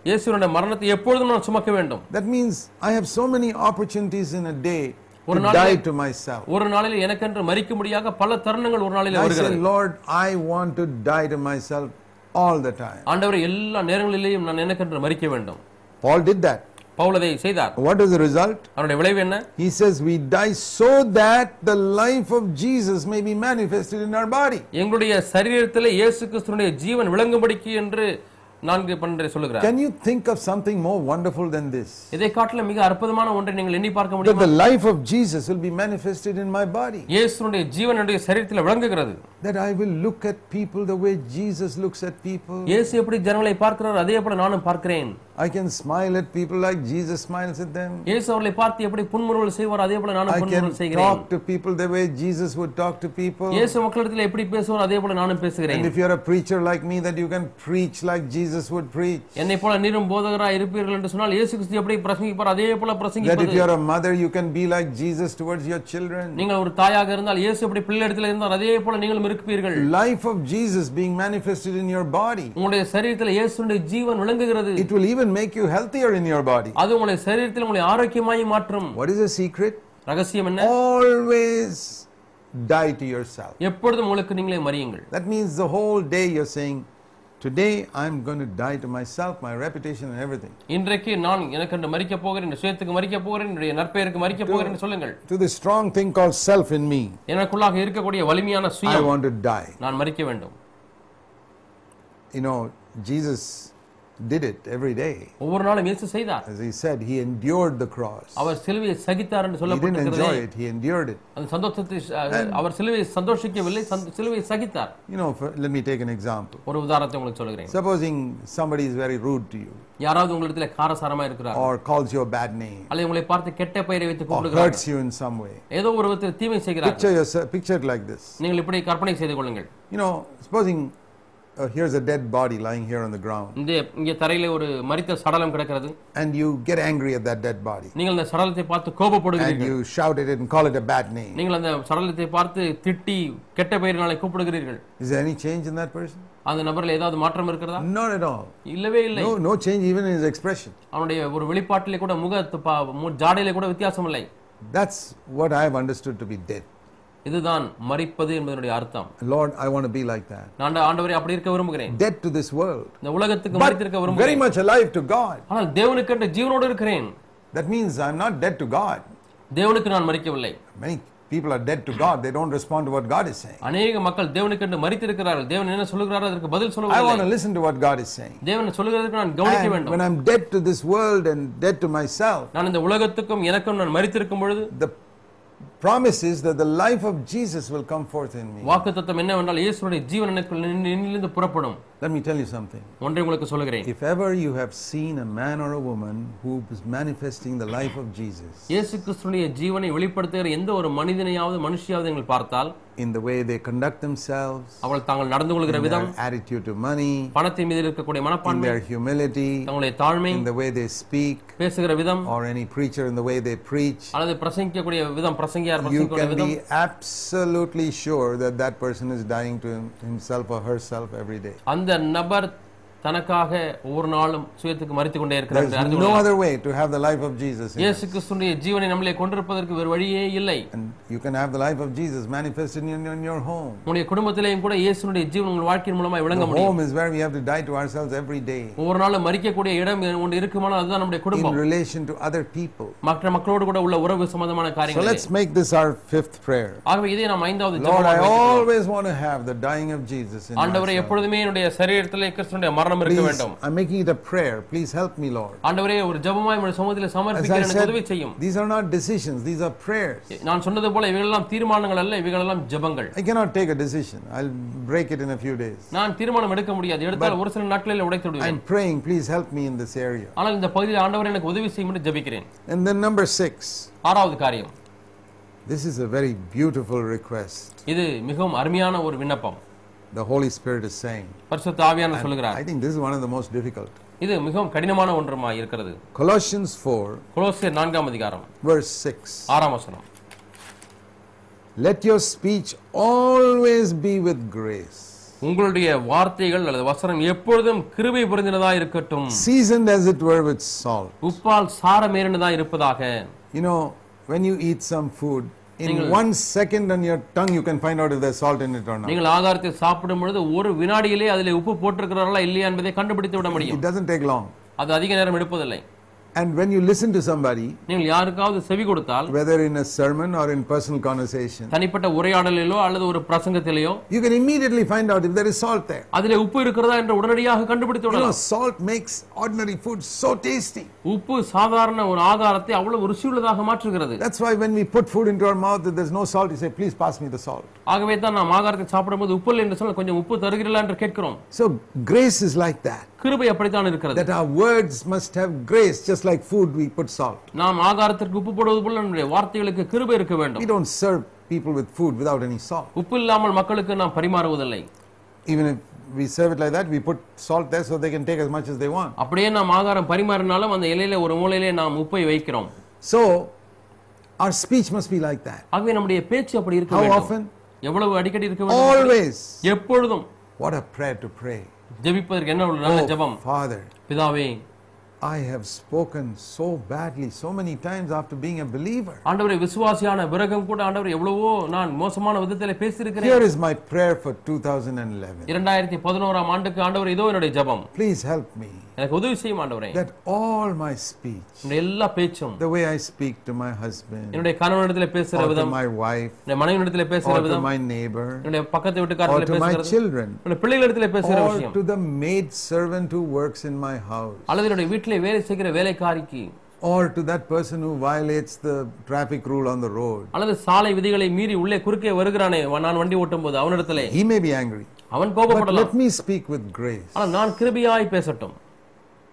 இயேசுவினுடைய மரணத்தை எப்பொழுதும் நான் சுமக்க வேண்டும் That means I have so many opportunities in a day to ஒரு நாளிலே- die to myself. ஒரு நாளில் எனக்கென்று மறிக்க முடியாத பல தருணங்கள் ஒரு நாளில் I say, வருகிறது Lord, I want to die to myself all the time. ஆண்டவரை எல்லா நேரங்களிலேயும் நான் எனக்கென்று மறிக்க வேண்டும் Paul did that. பவுல் அதை செய்தார் What is the result? அவருடைய விளைவு என்ன He says, We die so that the life of Jesus may be manifested in our body. எங்களுடைய சரீரத்திலே இயேசு கிறிஸ்துனுடைய ஜீவன் விளங்கும்படிக்கு என்று நான்கு பன்னெண்டை சொல்லுகிறார் Can you think of something more wonderful than this? இதை காட்டிலும் மிக அற்புதமான ஒன்றை நீங்கள் எண்ணி பார்க்க That முடியுமா the life of Jesus will be manifested in my body. இயேசுனுடைய ஜீவன் என்னுடைய சரீரத்தில் விளங்குகிறது That I will look at people the way Jesus looks at people. இயேசு எப்படி ஜனங்களை பார்க்கிறார் அதே போல நானும் பார்க்கிறேன் I can smile at people like Jesus smiles at them. இயேசு அவர்களை பார்த்து எப்படி புன்முறுவல் செய்வார் அதே போல நானும் I can புன்முறுவல் செய்கிறேன் talk to people the way Jesus would talk to people. இயேசு மக்களிடத்தில் எப்படி பேசுவார் அதே போல நானும் பேசுகிறேன் And if you're a preacher like me, that you can preach like Jesus would preach. என்னை போல நீரும் போதகராய் இருப்பீர்கள் என்று சொன்னால் இயேசு கிறிஸ்து எப்படி பிரசங்கிப்பார் அதே போல That if பிரசங்கிப்பது you're a mother, you can be like Jesus towards your children. நீங்கள் ஒரு தாயாக இருந்தால் இயேசு எப்படி பிள்ளை இடத்துல இருந்தால் அதே போல நீங்களும் இருப்பீர்கள் Life of Jesus being manifested in your body. உங்களுடைய சரீரத்தில் இயேசுடைய ஜீவன் விளங்குகிறது It will even make you healthier in your body. அது உங்களுடைய சரீரத்தில் உங்களை ஆரோக்கியமாய் மாற்றும் What is the secret? ரகசியம் என்ன Always die to yourself. எப்பொழுதும் உங்களுக்கு நீங்களே மறியுங்கள் That means the whole day you're saying, Today I'm going to die to myself, my reputation, and everything. இன்றைக்கு நான் எனக்கு என்று மறிக்க போகிறேன் இந்த சுயத்துக்கு மறிக்க போகிறேன் என்னுடைய நற்பெயருக்கு மறிக்க போகிறேன் என்று சொல்லுங்கள் To the strong thing called self in me, எனக்குள்ளாக இருக்கக்கூடிய வலிமையான I சுயம் want to die. நான் மறிக்க வேண்டும் You know, Jesus did it every day. ஒவ்வொரு நாளும் இயேசு செய்தார் As he said, he endured the cross. அவர் சிலுவையை சகித்தார் என்று He didn't enjoy it, he endured it. அந்த சந்தோஷத்தை அஹ், அவர் சிலுவையை சந்தோஷிக்கவில்லை சந்த- சிலுவையை சகித்தார் You know, for, let me take an example. ஒரு உதாரணத்தை உங்களுக்கு சொல்கிறேன் Supposing somebody is very rude to you, யாராவது உங்களிடத்துல காரசாரமா இருக்கிறார் or calls you a bad name, அல்லது உங்களை பார்த்து கெட்ட பெயரை வைத்து or கூப்பிடுகிறார் hurts you in some way. ஏதோ ஒரு விதத்தில் தீமை செய்கிறார் Picture, yourself, picture it like this. நீங்கள் இப்படி கற்பனை செய்து கொள்ளுங்கள் You know, supposing uh, here's a dead body lying here on the ground, இந்த இங்கே தரையிலே ஒரு மரித்த சடலம் கிடக்கிறது and you get angry at that dead body, நீங்கள் அந்த சடலத்தை பார்த்து and கோபப்படுகிறீர்கள் you shout at it and call it a bad name. நீங்கள் அந்த சடலத்தை பார்த்து திட்டி கெட்ட பெயரினாலே கூப்பிடுகிறீர்கள் Is there any change in that person? அந்த நபரில் ஏதாவது மாற்றம் இருக்கிறதா Not at all. இல்லவே இல்லை No, no change even in his expression. அவனுடைய ஒரு வெளிப்பாட்டிலே கூட முக பா- மு- ஜாடையிலே கூட வித்தியாசம் இல்லை That's what I have understood to be death. இதுதான் மரிப்பது என்பதனுடைய அர்த்தம் Lord, I want to be like that. நான் ஆண்டவரை அப்படி இருக்க விரும்புகிறேன் Dead to this world, இந்த உலகத்துக்கு மறித்திருக்க விரும்புகிறேன் very much alive to God. ஆனால் தேவனுக்கென்று ஜீவனோடு இருக்கிறேன் That means I'm not dead to God. தேவனுக்கு நான் மறிக்கவில்லை Many people are dead to God. They don't respond to what God is saying. அநேக மக்கள் தேவனுக்கென்று மறித்திருக்கிறார்கள் தேவன் என்ன சொல்லுகிறாரோ அதற்கு பதில் I சொல்லவில்லை want to listen to what God is saying. தேவன் சொல்லுகிறதுக்கு நான் கவனிக்க வேண்டும் when I'm dead to this world and dead to myself, நான் இந்த உலகத்துக்கும் எனக்கும் நான் மறித்திருக்கும் பொழுது the promise is that the life of Jesus will come forth in me. வாக்கு தத்துவம் என்னவென்றால் இயேசுடைய ஜீவன் எனக்குள் நின்று- நின்றிலிருந்து புறப்படும் Let me tell you something. ஒன்றை உங்களுக்கு சொல்லுகிறேன் If ever you have seen a man or a woman who is manifesting the life of Jesus இயேசு கிறிஸ்துடைய ஜீவனை வெளிப்படுத்துகிற எந்த ஒரு மனிதனையாவது மனுஷியாவது நீங்கள் பார்த்தால் in the way they conduct themselves, அவள் தாங்கள் நடந்து கொள்கிற in விதம் their attitude to money, பணத்தின் மீது இருக்கக்கூடிய in மனப்பான்மை their humility, தங்களுடைய தாழ்மை in the way they speak, பேசுகிற விதம் or any preacher in the way they preach, அல்லது பிரசங்கிக்கக்கூடிய விதம் பிரசங்கியார் you பிரசங்கிக்கூடிய can விதம் be absolutely sure that that person is dying to him- himself or herself every day. அந்த the number தனக்காக ஒவ்வொரு நாளும் சுயத்துக்கு மறித்துக் கொண்டே இருக்கிறார் no other way to have the life of Jesus. in us. இயேசு கிறிஸ்துடைய ஜீவனை நம்மளே கொண்டிருப்பதற்கு வேறு வழியே இல்லை And you can have the life of Jesus manifested in, in your home. உங்களுடைய குடும்பத்திலேயும் கூட இயேசுனுடைய ஜீவன் உங்கள் வாழ்க்கையின் மூலமாய் விளங்க முடியும் home is where we have to die to ourselves every day ஒவ்வொரு நாளும் மறிக்கக்கூடிய இடம் ஒன்று இருக்குமானால் அதுதான் நம்முடைய in குடும்பம் relation to other people. மற்ற மக்களோடு கூட உள்ள உறவு சம்பந்தமான So காரியங்கள் let's make this our fifth prayer. ஆகவே இதை நாம் ஐந்தாவது Lord, ஜெபமாக I வைத்துக் கொள்வோம். always want to have the dying of Jesus in ஆண்டவரே. எப்பொழுதுமே என்னுடைய சரீரத்திலே கிறிஸ்துடைய மரணம் இருக்க Please, வேண்டும் I'm making it a prayer. Please help me, Lord. ஆண்டவரே ஒரு ஜெபமாய் உங்களுடைய சமூகத்தில் As சமர்ப்பிக்க I எனக்கு உதவி said, செய்யும் these are not decisions, these are prayers. நான் சொன்னது போல இவைகளெல்லாம் தீர்மானங்கள் அல்ல இவைகளெல்லாம் ஜெபங்கள் I cannot take a decision. I'll break it in a few days. நான் தீர்மானம் எடுக்க முடியாது எடுத்தால் ஒரு சில நாட்களில் உடைத்து விடுவேன் I'm praying, please help me in this area. ஆனால் இந்த பகுதியில் ஆண்டவர் எனக்கு உதவி செய்யும் என்று ஜெபிக்கிறேன் And then number six, ஆறாவது காரியம் this is a very beautiful request. இது மிகவும் அருமையான ஒரு விண்ணப்பம் The Holy Spirit is saying. பரிசுத்த ஆவியான சொல்லுகிறார் I think this is one of the most difficult. இது மிகவும் கடினமான ஒன்றுமாய் இருக்கிறது Colossians 4, கொலோசியர் நான்காம் அதிகாரம் verse 6. ஆறாம் வசனம் Let your speech always be with grace, உங்களுடைய வார்த்தைகள் அல்லது வசனம் எப்பொழுதும் கிருபை புரிந்தினதா இருக்கட்டும் seasoned as it were with salt. உப்பால் சாரமேறினதா இருப்பதாக You know, when you eat some food, in one second on your tongue you can find out if there's salt in it or not. நீங்கள் ஆகாரத்தை சாப்பிடும் பொழுது ஒரு வினாடியிலே அதிலே உப்பு போட்டிருக்கிறார்களா இல்லையா என்பதை கண்டுபிடித்து விட முடியும் It doesn't take long. அது அதிக நேரம் எடுப்பதில்லை And when you listen to somebody, நீங்கள் யாருக்காவது செவி கொடுத்தால் whether in a sermon or in personal conversation, தனிப்பட்ட உரையாடலிலோ அல்லது ஒரு பிரசங்கத்திலேயோ you can immediately find out if there is salt there. அதிலே உப்பு இருக்கிறதா என்று உடனடியாக கண்டுபிடித்து You know, விடலாம் salt makes ordinary food so tasty. உப்பு சாதாரண ஒரு ஆகாரத்தை அவ்வளவு ருசியுள்ளதாக மாற்றுகிறது That's why when we put food into our mouth, if there's no salt, you say, please pass me the salt. ஆகவே தான் நாம் ஆகாரத்தை சாப்பிடும்போது உப்பு இல்லை என்று சொல்ல கொஞ்சம் உப்பு தருகிறீர்களா என்று கேட்கிறோம் So grace is like that. கிருபை அப்படித்தான் இருக்கிறது That our words must have grace, just like food we put salt. நாம் ஆகாரத்திற்கு உப்பு போடுவது போல நம்முடைய வார்த்தைகளுக்கு கிருபை இருக்க வேண்டும் We don't serve people with food without any salt. உப்பு இல்லாமல் மக்களுக்கு நாம் பரிமாறுவதில்லை Even if we serve it like that, we put salt there so they can take as much as they want. அப்படியே நாம் ஆகாரம் பரிமாறினாலும் அந்த இலையில ஒரு மூலையிலே நாம் உப்பை வைக்கிறோம் So our speech must be like that. ஆகவே நம்முடைய பேச்சு அப்படி இருக்க How வேண்டும் often? எவ்வளவு அடிக்கடி இருக்க வேண்டும் Always. எப்பொழுதும் What a prayer to pray. ஜெபிப்பதற்கு என்ன ஒரு நல்ல ஜெபம் Father, பிதாவே I have spoken so badly so many times after being a believer. ஆண்டவரை விசுவாசியான பிறகும் கூட ஆண்டவர் எவ்வளவோ நான் மோசமான விதத்தில் பேசியிருக்கிறேன் Here is my prayer for 2011. இரண்டாயிரத்தி பதினோராம் ஆண்டுக்கு ஆண்டவர் இதோ என்னுடைய ஜெபம் Please help me எனக்கு உதவி செய்யும் ஆண்டவரே. That all my speech, எல்லா பேச்சும் the way I speak to my husband, என்னுடைய கணவனிடத்தில் to விதம் my wife, என்னுடைய மனைவியிடத்தில் to விதம் my neighbor, என்னுடைய பக்கத்து or வீட்டுக்காரத்தில் to my children, என்னுடைய பிள்ளைகளிடத்தில் பேசுகிற or விஷயம். to the maid servant who works in my house, அல்லது என்னுடைய வீட்டிலே வேலை செய்கிற வேலைக்காரிக்கு or to that person who violates the traffic rule on the road. அல்லது சாலை விதிகளை மீறி உள்ளே குறுக்கே வருகிறானே நான் வண்டி ஓட்டும் போது அவனிடத்திலே. He may be angry, அவன் but கோபப்படலாம். let me speak with grace. ஆனால் நான் கிருபியாய் பேசட்டும்.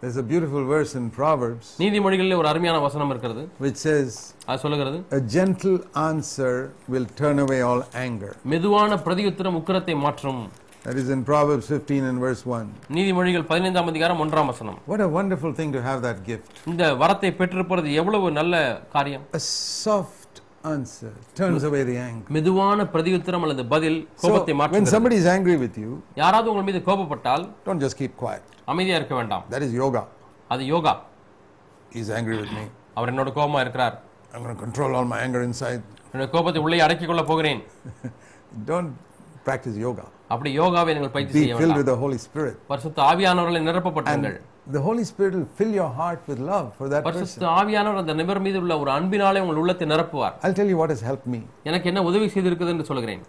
There's a beautiful verse in Proverbs நீதிமொழிகளில் ஒரு அருமையான வசனம் இருக்கிறது which says, அது சொல்லுகிறது A gentle answer will turn away all anger. மெதுவான பிரதியுத்தரம் உக்கிரத்தை மாற்றும் That is in Proverbs 15 and verse 1. நீதிமொழிகள் பதினைந்தாம் அதிகாரம் ஒன்றாம் வசனம் What a wonderful thing to have that gift. இந்த வரத்தை பெற்றிருப்பது எவ்வளவு நல்ல காரியம் A soft answer turns away the anger. மெதுவான பிரதியுத்தரம் அல்லது பதில் கோபத்தை when மாற்றும் somebody is angry with you, யாராவது உங்கள் மீது கோபப்பட்டால் don't just keep quiet. அமைதியா இருக்க வேண்டாம் That is yoga. அது yoga He's angry with me. அவர் என்னோட கோபமா இருக்கிறார் I'm going to control all my anger inside. என்னுடைய கோபத்தை உள்ளே அடக்கிக் கொள்ள போகிறேன் Don't practice yoga. அப்படி யோகாவை நீங்கள் பயிற்சி Be செய்ய filled வேண்டாம் with the Holy Spirit. பரிசுத்த ஆவியானவர்களை நிரப்பப்பட்டுங்கள் The Holy Spirit will fill your heart with love for that person. ஆவியானவர் அந்த நிபர் மீது உள்ள ஒரு அன்பினாலே உங்கள் உள்ளத்தை நிரப்புவார் I'll tell you what has helped me. எனக்கு என்ன உதவி செய்திருக்குது என்று சொல்கிறேன்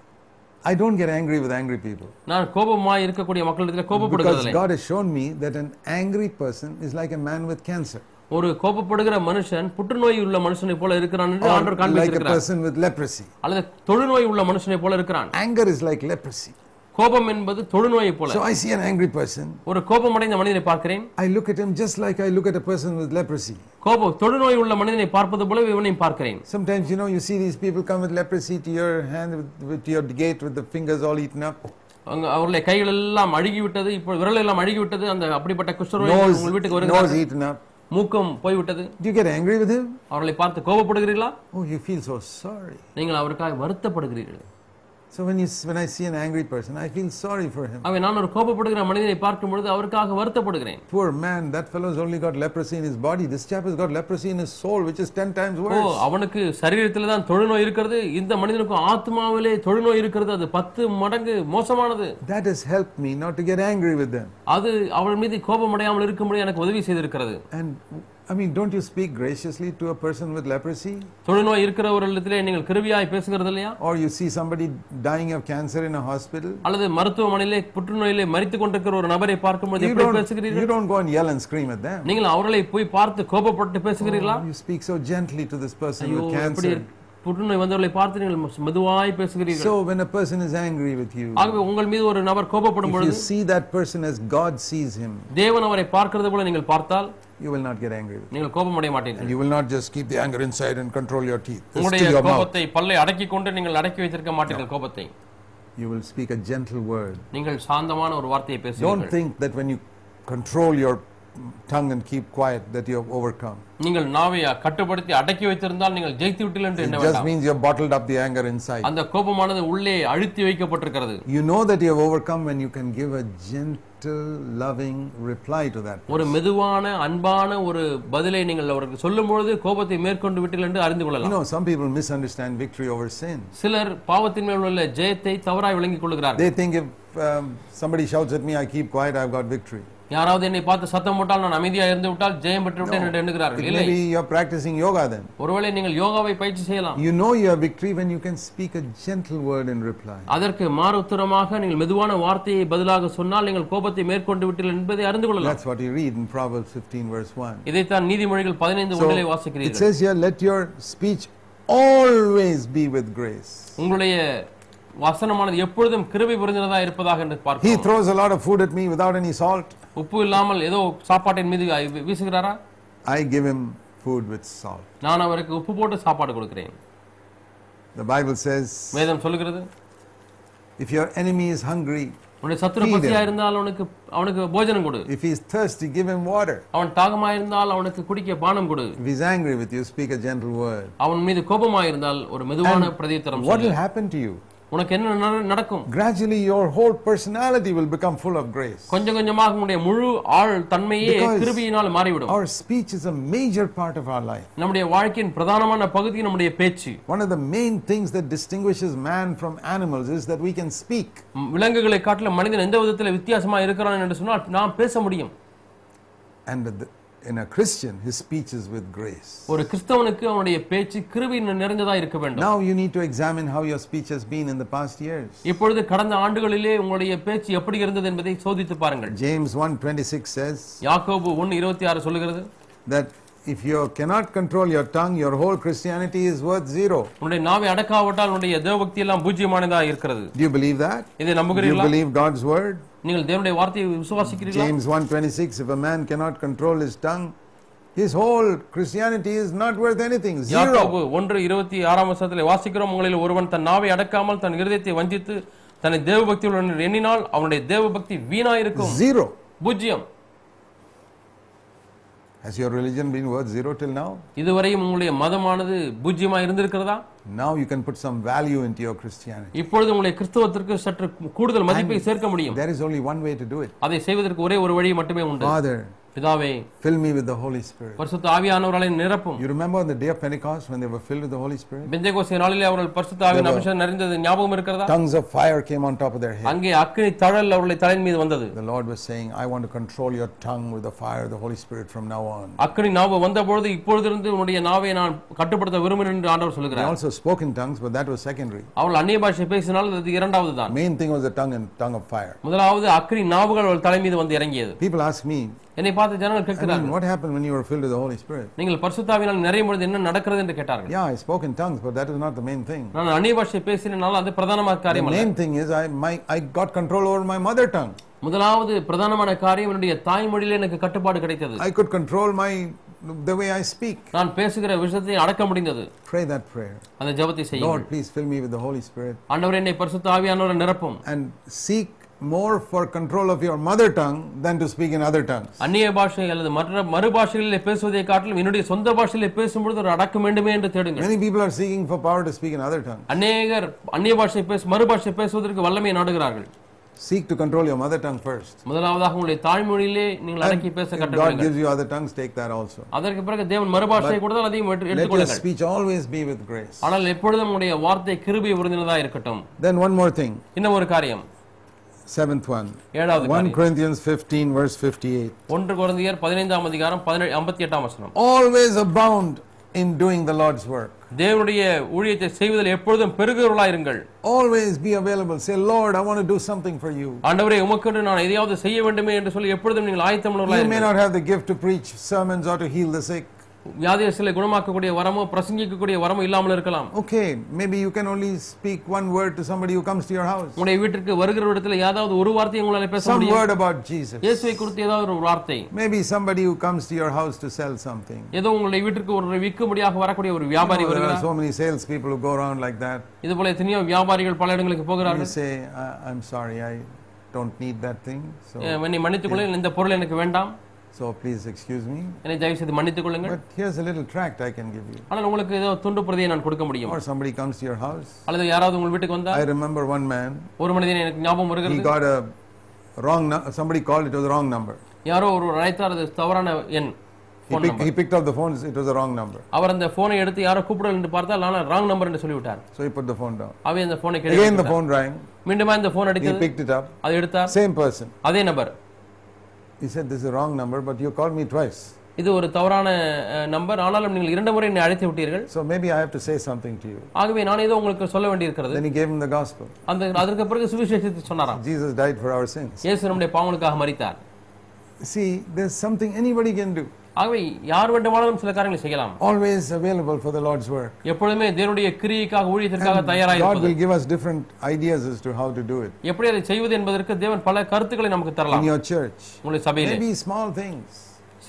I don't get angry with angry people. நான் கோபமாய் இருக்கக்கூடிய மக்களிடத்தில் Because கோபப்படுகிறதில்லை God has shown me that an angry person is like a man with cancer. ஒரு கோபப்படுகிற மனுஷன் புற்றுநோய் உள்ள மனுஷனை போல இருக்கிறான் என்று ஆண்டவர் like a காண்பித்திருக்கிறார் person with leprosy. அல்லது தொழுநோய் உள்ள மனுஷனை போல இருக்கிறான் Anger is like leprosy. கோபம் என்பது தொழுநோயை போல So I see an angry person. ஒரு கோபமடைந்த மனிதனை பார்க்கிறேன் I look at him just like I look at a person with leprosy. கோபம் தொழுநோய் உள்ள மனிதனை பார்ப்பது போல இவனையும் பார்க்கிறேன் Sometimes, you know, you see these people come with leprosy to your hand, with, with your gate, with the fingers all eaten up. அங்க அவருடைய கைகள் எல்லாம் அழுகி விட்டது இப்போ விரல் எல்லாம் அழுகி விட்டது அந்த அப்படிப்பட்ட குஷ்டரோகி Nose, உங்கள் வீட்டுக்கு up. மூக்கம் போய்விட்டது Do you get angry with him? அவர்களை பார்த்து கோபப்படுகிறீர்களா Oh, you feel so sorry. நீங்கள் அவருக்காக வருத்தப்படுகிறீர்கள் So when you when I see an angry person, I feel sorry for him. அவை நான் ஒரு கோபப்படுகிற மனிதனை பார்க்கும் பொழுது அவருக்காக வருத்தப்படுகிறேன் Poor man, that fellow's only got leprosy in his body. This chap has got leprosy in his soul, which is ten times O worse. அவனுக்கு சரீரத்தில் தான் தொழுநோய் இருக்கிறது இந்த மனிதனுக்கும் ஆத்மாவிலே தொழுநோய் இருக்கிறது அது பத்து மடங்கு மோசமானது That has helped me not to get angry with them. அது அவள் மீது கோபமடையாமல் இருக்கும்படி எனக்கு உதவி செய்திருக்கிறது And I mean, don't you speak graciously to a person with leprosy? தொழுநோய் இருக்கிறவர்களிடத்திலே நீங்கள் கிருபியாய் பேசுகிறது இல்லையா Or you see somebody dying of cancer in a hospital? அல்லது மருத்துவமனையிலே புற்றுநோயிலே மரித்துக் கொண்டிருக்கிற ஒரு நபரை பார்க்கும்போது You எப்படி don't, பேசுகிறீர்கள் you don't go and yell and scream at them. நீங்கள் அவர்களை போய் பார்த்து கோபப்பட்டு பேசுகிறீர்களா You speak so gently to this person ஐயோ with எப்படி cancer. இருக்கு? புற்றுநோய் வந்தவர்களை பார்த்து நீங்கள் மெதுவாய் பேசுகிறீர்கள் So when a person is angry with you, ஆகவே உங்கள் மீது ஒரு நபர் கோபப்படும் if you பொழுது see that person as God sees him, தேவன் அவரை பார்க்கிறது போல நீங்கள் பார்த்தால் you will not get angry with. நீங்கள் கோபமடைய மாட்டீர்கள் you will not just keep the anger inside and control your teeth. உங்களுடைய. கோபத்தை பல்லை அடக்கிக் கொண்டு நீங்கள் அடக்கி வைத்திருக்க மாட்டீர்கள் கோபத்தை You will speak a gentle word. நீங்கள் சாந்தமான ஒரு வார்த்தையை Don't பேசுவீர்கள் think that when you control your tongue and keep quiet that you have overcome. நீங்கள் நாவை கட்டுப்படுத்தி அடக்கி வைத்திருந்தால் நீங்கள் ஜெயித்து விட்டீர்கள் என்று எண்ண just வேண்டாம் means you have bottled up the anger inside. அந்த கோபமானது உள்ளே அழுத்தி வைக்கப்பட்டிருக்கிறது You know that you have overcome when you can give a gentle, loving reply to that. ஒரு மெதுவான அன்பான ஒரு பதிலை நீங்கள் அவருக்கு சொல்லும் பொழுது கோபத்தை மேற்கொண்டு விட்டீர்கள் என்று அறிந்து You கொள்ளலாம் know, some people misunderstand victory over sin. சிலர் பாவத்தின் மேல் உள்ள ஜெயத்தை தவறாய் விளங்கிக் கொள்கிறார்கள் They think if um, somebody shouts at me, I keep quiet, I've got victory. யாராவது என்னை பார்த்து சத்தம் போட்டால் நான் அமைதியா இருந்து விட்டால் ஜெயம் பெற்று விட்டேன் என்று எண்ணுகிறார்கள் It இல்லை may be you're practicing yoga then. ஒருவேளை நீங்கள் யோகாவை பயிற்சி செய்யலாம் You know you have victory when you can speak a gentle word in reply. அதற்கு மாறு உத்தரமாக நீங்கள் மெதுவான வார்த்தையை பதிலாக சொன்னால் நீங்கள் கோபத்தை மேற்கொண்டு விட்டீர்கள் என்பதை அறிந்து கொள்ளலாம் That's what you read in Proverbs 15, verse 1. இதைத்தான் நீதிமொழிகள் பதினைந்து So, ஒன்றிலே it வாசிக்கிறீர்கள் says here, let your speech always be with grace. உங்களுடைய வசனமானது எப்பொழுதும் கிருபை புரிந்ததா இருப்பதாக என்று He பார்க்கிறோம் throws a lot of food at me without any salt. உப்பு இல்லாமல் ஏதோ சாப்பாட்டின் மீது வீசுகிறாரா I give him food with salt. நான் அவருக்கு உப்பு போட்டு சாப்பாடு கொடுக்கிறேன் The Bible says, வேதம் சொல்லுகிறது if your enemy is hungry, உன்னுடைய சத்துரு. பசியா இருந்தால் அவனுக்கு அவனுக்கு போஜனம் கொடு if he is thirsty, give him water. அவன் தாகமா இருந்தால் அவனுக்கு குடிக்க பானம் கொடு If he's angry with you, speak a gentle word. அவன் மீது கோபமா இருந்தால் ஒரு மெதுவான பிரதித்திரம் What will happen to you? உனக்கு என்ன நட- நடக்கும் Gradually, your whole personality will become full of grace. கொஞ்சம் கொஞ்சமாக உன்னுடைய முழு ஆள் தன்மையே கிருபியினால் மாறிவிடும் Our speech is a major part of our life. நம்முடைய வாழ்க்கையின் பிரதானமான பகுதி நம்முடைய பேச்சு One of the main things that distinguishes man from animals is that we can speak. விலங்குகளை காட்டிலும் மனிதன் எந்த விதத்தில் வித்தியாசமா இருக்கிறான் என்று சொன்னால் நாம் பேச முடியும் And the, in a Christian, his speech is with grace. ஒரு கிறிஸ்தவனுக்கு அவனுடைய பேச்சு கிருபி நிறைந்ததா இருக்க வேண்டும் Now you need to examine how your speech has been in the past years. இப்பொழுது கடந்த ஆண்டுகளிலே உங்களுடைய பேச்சு எப்படி இருந்தது என்பதை சோதித்து பாருங்கள் James 1:26 says யாக்கோபு ஒன்னு இருபத்தி ஆறு சொல்லுகிறது that if you cannot control your tongue, your whole Christianity is worth zero. உன்னுடைய நாவை அடக்காவிட்டால் உன்னுடைய தேவபக்தி எல்லாம் பூஜ்யமானதா இருக்கிறது Do you believe that? இதை Do you நம்புகிறீர்களா believe God's word? நீங்கள் தேவனுடைய வார்த்தையை விசுவாசிக்கிறீர்களா James 1:26 if a man cannot control his tongue, his whole Christianity is not worth anything. யாக்கோபு Zero. ஒன்று இருபத்தி ஆறாம் வருஷத்தில் வாசிக்கிறோம் உங்களில் ஒருவன் தன் நாவை அடக்காமல் தன் இருதயத்தை வஞ்சித்து தன்னை தேவபக்தியுடன் எண்ணினால் அவனுடைய தேவபக்தி வீணா இருக்கும் Zero. Has your religion been worth zero till now? இதுவரையும் உங்களுடைய மதமானது பூஜ்யமா இருந்திருக்கிறதா Now you can put some value into your Christianity. இப்பொழுது உங்களுடைய கிறிஸ்தவத்திற்கு சற்று கூடுதல் மதிப்பை சேர்க்க முடியும் There is only one way to do it. அதை செய்வதற்கு ஒரே ஒரு வழி மட்டுமே உண்டு Father, பிதாவே fill me with the Holy Spirit. பரிசுத்த ஆவியானவர்களை நிரப்பும் You remember on the day of Pentecost when they were filled with the Holy Spirit? Pentecost நாளிலே அவர்கள் பரிசுத்த ஆவியின் அபிஷேகம் நிறைந்தது ஞாபகம் இருக்கிறதா Tongues of fire came on top of their head. அங்கே அக்கினி தழல் அவர்களை தலையின் மீது வந்தது The Lord was saying, I want to control your tongue with the fire of the Holy Spirit from now on. அக்கினி நாவு வந்தபொழுது இப்பொழுதிருந்து உன்னுடைய நாவை நான் கட்டுப்படுத்த விரும்புகிறேன் என்று ஆண்டவர் They சொல்லுகிறார் also spoke in tongues, but that was secondary. அவள் அந்நிய பாஷை பேசினால் அது இரண்டாவது தான் Main thing was the tongue and tongue of fire. முதலாவது அக்கினி நாவுகள் அவள் தலை மீது வந்து இறங்கியது People ask me, என்னை பார்த்து ஜனங்கள் கேட்கிறார்கள் what happened when you were filled with the Holy Spirit? நீங்கள் பரிசுத்தாவினால் நிறைய பொழுது என்ன நடக்கிறது என்று கேட்டார்கள் Yeah, I spoke in tongues, but that is not the main thing. நான் அந்நிய பாஷை பேசினால் அது பிரதானமான காரியம் அல்ல main thing is I, my, I got control over my mother tongue. முதலாவது பிரதானமான காரியம் என்னுடைய தாய்மொழியில எனக்கு கட்டுப்பாடு கிடைத்தது I could control my the way I speak. நான் பேசுகிற விஷயத்தை அடக்க முடிந்தது Pray that prayer. அந்த ஜெபத்தை செய்யும் Lord, please fill me with the Holy Spirit ஆண்டவர் என்னை பரிசுத்த ஆவியானவரை நிரப்பும் and seek more for control of your mother tongue than to speak in other tongues. அந்நிய பாஷை அல்லது மற்ற மறு பாஷைகளிலே பேசுவதை காட்டிலும் என்னுடைய சொந்த பாஷையிலே பேசும்பொழுது ஒரு அடக்கம் வேண்டுமே என்று தேடுங்கள் Many people are seeking for power to speak in other tongues. அநேகர் அந்நிய பாஷை பேச மறு பாஷை பேசுவதற்கு வல்லமை நாடுகிறார்கள் Seek to control your mother tongue first. முதலாவதாக உங்களுடைய தாய்மொழியிலே நீங்கள் அடக்கி பேச If God gives you other tongues, take that also. அதற்கு பிறகு தேவன் மறுபாஷை கொடுத்தால் அதையும் எடுத்து- Let your எடுத்துக்கொள்ளுங்கள் speech always be with grace. ஆனால் எப்பொழுதும் உங்களுடைய வார்த்தை கிருபை உறுதினதா இருக்கட்டும் Then one more thing, இன்னும் ஒரு காரியம் seventh one. ஏழாவது 1 காரியம் Corinthians 15, verse 58. ஒன்று குழந்தையர் பதினைந்தாம் அதிகாரம் பதினேழு ஐம்பத்தி எட்டாம் வசனம் Always abound in doing the Lord's work. தேவனுடைய ஊழியத்தை செய்வதில் எப்பொழுதும் பெருகிறவர்களாயிருங்கள் Always be available. Say, Lord, I want to do something for you. ஆண்டவரே உமக்கென்று நான் எதையாவது செய்ய வேண்டுமே என்று சொல்லி எப்பொழுதும் நீங்கள் You may ஆயத்தமுள்ளவர்களாயிருங்கள் not have the gift to preach sermons or to heal the sick. வியாதியஸ்களை குணமாக்கக்கூடிய வரமோ பிரசங்கிக்கக்கூடிய வரமோ இல்லாமல் இருக்கலாம் Okay, maybe you can only speak one word to somebody who comes to your house. உங்களுடைய வீட்டிற்கு வருகிற இடத்துல ஏதாவது ஒரு வார்த்தையை உங்களால பேச Some முடியும் word about Jesus. இயேசுவை குறித்து ஏதாவது ஒரு வார்த்தை Maybe somebody who comes to your house to sell something. ஏதோ உங்களுடைய வீட்டிற்கு ஒரு விற்கும்படியாக வரக்கூடிய ஒரு வியாபாரி வருகிறார் so many salespeople who go around like that. இது போல எத்தனையோ வியாபாரிகள் பல இடங்களுக்கு போகிறார்கள் say, I- I'm sorry, I don't need that thing. So, என்னை மன்னித்துக் கொள்ளுங்கள் இந்த பொருள் எனக்கு வேண்டாம் so please excuse me. என்னை தயவு செய்து மன்னித்துக் கொள்ளுங்கள் But here's a little tract I can give you. ஆனால் உங்களுக்கு ஏதோ துண்டு பிரதியை நான் கொடுக்க முடியும் Or somebody comes to your house. அல்லது யாராவது உங்கள் வீட்டுக்கு வந்தா I remember one man, ஒரு மனிதன் எனக்கு ஞாபகம் he வருகிறது got a wrong, somebody called, it was a wrong number. யாரோ ஒரு அழைத்தார் அது தவறான எண் He picked, he picked up the phone, it was a wrong number. அவர் அந்த போனை எடுத்து யாரோ கூப்பிடல் என்று பார்த்தால் ஆனால் ராங் நம்பர் என்று சொல்லிவிட்டார் So he put the phone down. அவை அந்த போனை Again the phone rang, மீண்டுமா இந்த போன் he அடித்தது picked it up, அதை எடுத்தார் same person. அதே நபர் He said, this is a wrong number, but you called me twice. இது ஒரு தவறான அஹ், நம்பர் ஆனாலும் நீங்கள் இரண்டு முறை என்னை அழைத்து விட்டீர்கள் So maybe I have to say something to you. ஆகவே நான் ஏதோ உங்களுக்கு சொல்ல வேண்டியிருக்கிறது Then he gave him the gospel. அந்த அதற்கு பிறகு சுவிசேஷத்தை சொன்னாராம் Jesus died for our sins. இயேசு நம்முடைய பாவங்களுக்காக மரித்தார் See, there's something anybody can do. ஆகவே யார் வேண்டுமானாலும் சில காரியங்களை செய்யலாம் Always available for the Lord's work. எப்பொழுதுமே தேவனுடைய கிரியைக்காக ஊழியத்திற்காக தயாராக God இருப்பது will give us different ideas as to how to do it. எப்படி அதை செய்வது என்பதற்கு தேவன் பல கருத்துக்களை நமக்கு In தரலாம் your church, உங்களுடைய சபையிலே maybe small things.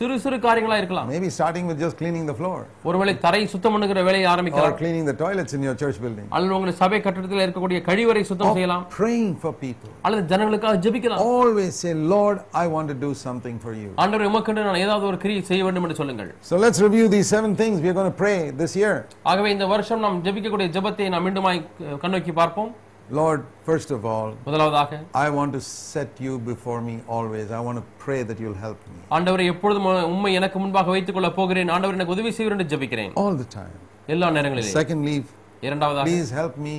சிறு சிறு காரியங்களா இருக்கலாம் Maybe starting with just cleaning the floor ஒருவேளை தரை சுத்தம் பண்ணுகிற வேலையை or ஆரம்பிக்கலாம் cleaning the toilets in your church building. அல்லது உங்களுடைய சபை கட்டடத்தில் இருக்கக்கூடிய கழிவறை சுத்தம் செய்யலாம் Praying for people. அல்லது ஜனங்களுக்காக ஜெபிக்கலாம் Always say, Lord, I want to do something for you. ஆண்டவர் உமக்கென்று நான் ஏதாவது ஒரு கிரியை செய்ய வேண்டும் என்று சொல்லுங்கள் So let's review these seven things we are going to pray this year. ஆகவே இந்த வருஷம் நாம் ஜெபிக்கக்கூடிய ஜெபத்தை நாம் மீண்டுமாய் அஹ், கண்ணோக்கி பார்ப்போம் Lord, first of all, முதலாவதாக I want to set you before me always. I want to pray that you'll help me ஆண்டவரை எப்பொழுதும் உண்மை எனக்கு முன்பாக வைத்துக் கொள்ள போகிறேன் ஆண்டவர் எனக்கு உதவி செய்வர் என்று ஜெபிக்கிறேன் all the time. எல்லா நேரங்களிலும் Secondly, இரண்டாவதாக please help me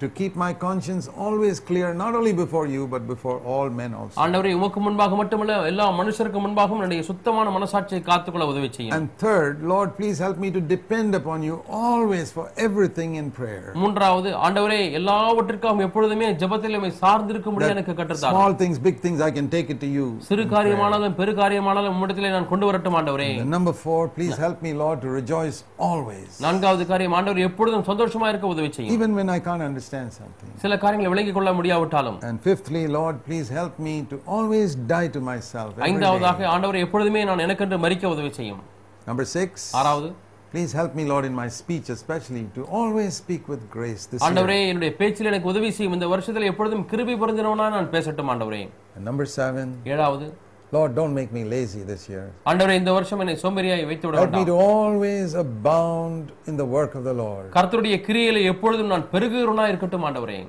to keep my conscience always clear, not only before you, but before all men also. ஆண்டவரை உமக்கு முன்பாக மட்டுமல்ல எல்லா மனுஷருக்கு முன்பாகவும் என்னுடைய சுத்தமான மனசாட்சியை காத்துக்கொள்ள உதவி செய்யும் And third, Lord, please help me to depend upon you always for everything in prayer. மூன்றாவது ஆண்டவரே எல்லாவற்றிற்காகவும் எப்பொழுதுமே ஜெபத்தில் உம்மை சார்ந்திருக்கும்படி எனக்கு கற்றுத்தார் Small things, big things, I can take it to you. சிறு காரியமானாலும் பெரு காரியமானாலும் உம்மிடத்திலே நான் கொண்டு வரட்டும் ஆண்டவரே And number four, please help me, Lord, to rejoice always. நான்காவது காரியம் ஆண்டவர் எப்பொழுதும் சந்தோஷமா இருக்க உதவி செய்யும் Even when I can't understand Something. சில காரியங்களை விளங்கிக் கொள்ள முடியாவிட்டாலும் And fifthly, Lord, please help me to always die to myself. every ஐந்தாவதாக. ஆண்டவர் எப்பொழுதுமே நான் எனக்கென்று மறிக்க உதவி செய்யும் Number six, ஆறாவது please help me, Lord, in my speech, especially to always speak with grace this year. ஆண்டவரே என்னுடைய பேச்சில் எனக்கு உதவி செய்யும் இந்த வருஷத்தில் எப்பொழுதும் கிருபை பொருந்தினவனா நான் பேசட்டும் ஆண்டவரே And number seven, ஏழாவது Lord, don't make me lazy this year. ஆண்டவரே இந்த வருஷம் என்னை சோம்பேறியாய் வைத்து விட Help me வேண்டாம் to always abound in the work of the Lord. கர்த்தருடைய கிரியையில எப்பொழுதும் நான் பெருகுகிறவனா இருக்கட்டும் ஆண்டவரே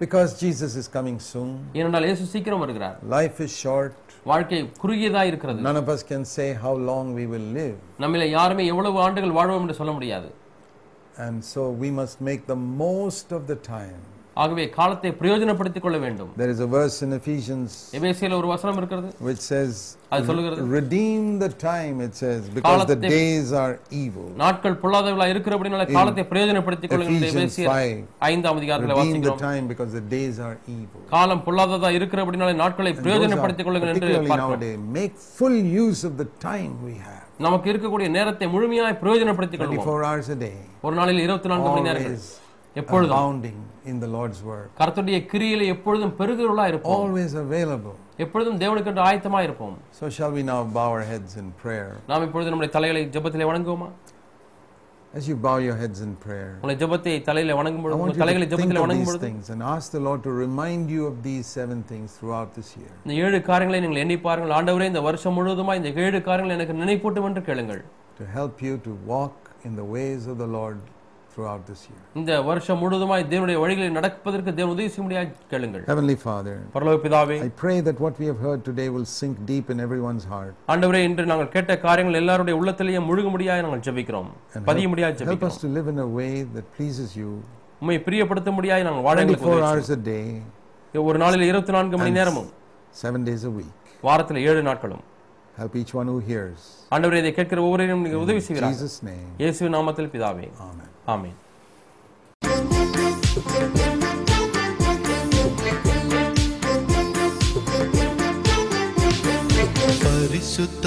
Because Jesus is coming soon. ஏனென்றால் இயேசு சீக்கிரம் வருகிறார் Life is short. வாழ்க்கை குறுகியதா இருக்கிறது None of us can say how long we will live. நம்மில யாருமே எவ்வளவு ஆண்டுகள் வாழ்வோம் என்று சொல்ல முடியாது And so we must make the most of the time. ஆகவே காலத்தை பிரயோஜனப்படுத்திக் கொள்ள வேண்டும் There is a verse in Ephesians எபேசியில் ஒரு வசனம் இருக்கிறது which says, அது சொல்லுகிறது Redeem the time, it says, because the days are evil. நாட்கள் பொல்லாதவர்களா இருக்கிறபடினால காலத்தை பிரயோஜனப்படுத்திக் கொள்ளுங்கள் எபேசியர் 5. ஐந்தாம் அதிகாரத்தில் Redeem the வாசிக்கிறோம் time because the days are evil. காலம் பொல்லாததா இருக்கிறபடினால நாட்களை பிரயோஜனப்படுத்திக் கொள்ளுங்கள் என்று பார்க்கிறோம் make full use of the time we have. நமக்கு இருக்கக்கூடிய நேரத்தை முழுமையாய் பிரயோஜனப்படுத்திக் கொள்வோம் 24 hours a day. ஒரு நாளில் இருபத்தி நான்கு மணி நேரங்கள் எப்பொழுதும் abounding in the Lord's word. கர்த்தருடைய கிரியில எப்பொழுதும் பெருகிறவர்களா இருப்போம் Always available. எப்பொழுதும் தேவனுக்கு என்று ஆயத்தமா இருப்போம் So shall we now bow our heads in prayer? நாம் இப்பொழுது நம்முடைய தலைகளை ஜெபத்திலே வணங்குவோமா As you bow your heads in prayer, உங்களை ஜெபத்தை தலையில வணங்கும் I பொழுது want உங்கள் you தலைகளை to think ஜெபத்திலே of வணங்கும் these பொழுது things and ask the Lord to remind you of these seven things throughout this year. இந்த ஏழு காரியங்களை நீங்கள் எண்ணி பாருங்கள் ஆண்டவரே இந்த வருஷம் முழுவதுமா இந்த ஏழு காரியங்களை எனக்கு நினைப்பூட்டும் என்று கேளுங்கள் to help you to walk in the ways of the Lord throughout this year. இந்த வருஷம் முழுவதுமாய் தேவனுடைய வழிகளில் நடப்பதற்கு தேவன் உதவி செய்யும்படியாக கேளுங்கள் Heavenly Father, பரலோக பிதாவே I pray that what we have heard today will sink deep in everyone's heart. ஆண்டவரே இன்று நாங்கள் கேட்ட காரியங்கள் எல்லாருடைய உள்ளத்திலேயே முழுகும்படியாக நாங்கள் ஜெபிக்கிறோம் And பதியும்படியாக help ஜெபிக்கிறோம் us to live in a way that pleases you உண்மை பிரியப்படுத்தும்படியாக நாங்கள் வாழ எங்களுக்கு 24 உதவி hours a day, செய்யும். ஒரு நாளில் இருபத்தி நான்கு மணி நேரமும் seven days a week. வாரத்தில் ஏழு நாட்களும் Help each one who hears. ஆண்டவரே இதை கேட்கிற ஒவ்வொருவரையும் நீங்கள் உதவி In செய்வீர்கள் Jesus' name, இயேசு நாமத்தில் பிதாவே Amen. ஆமென் பரிசுத்த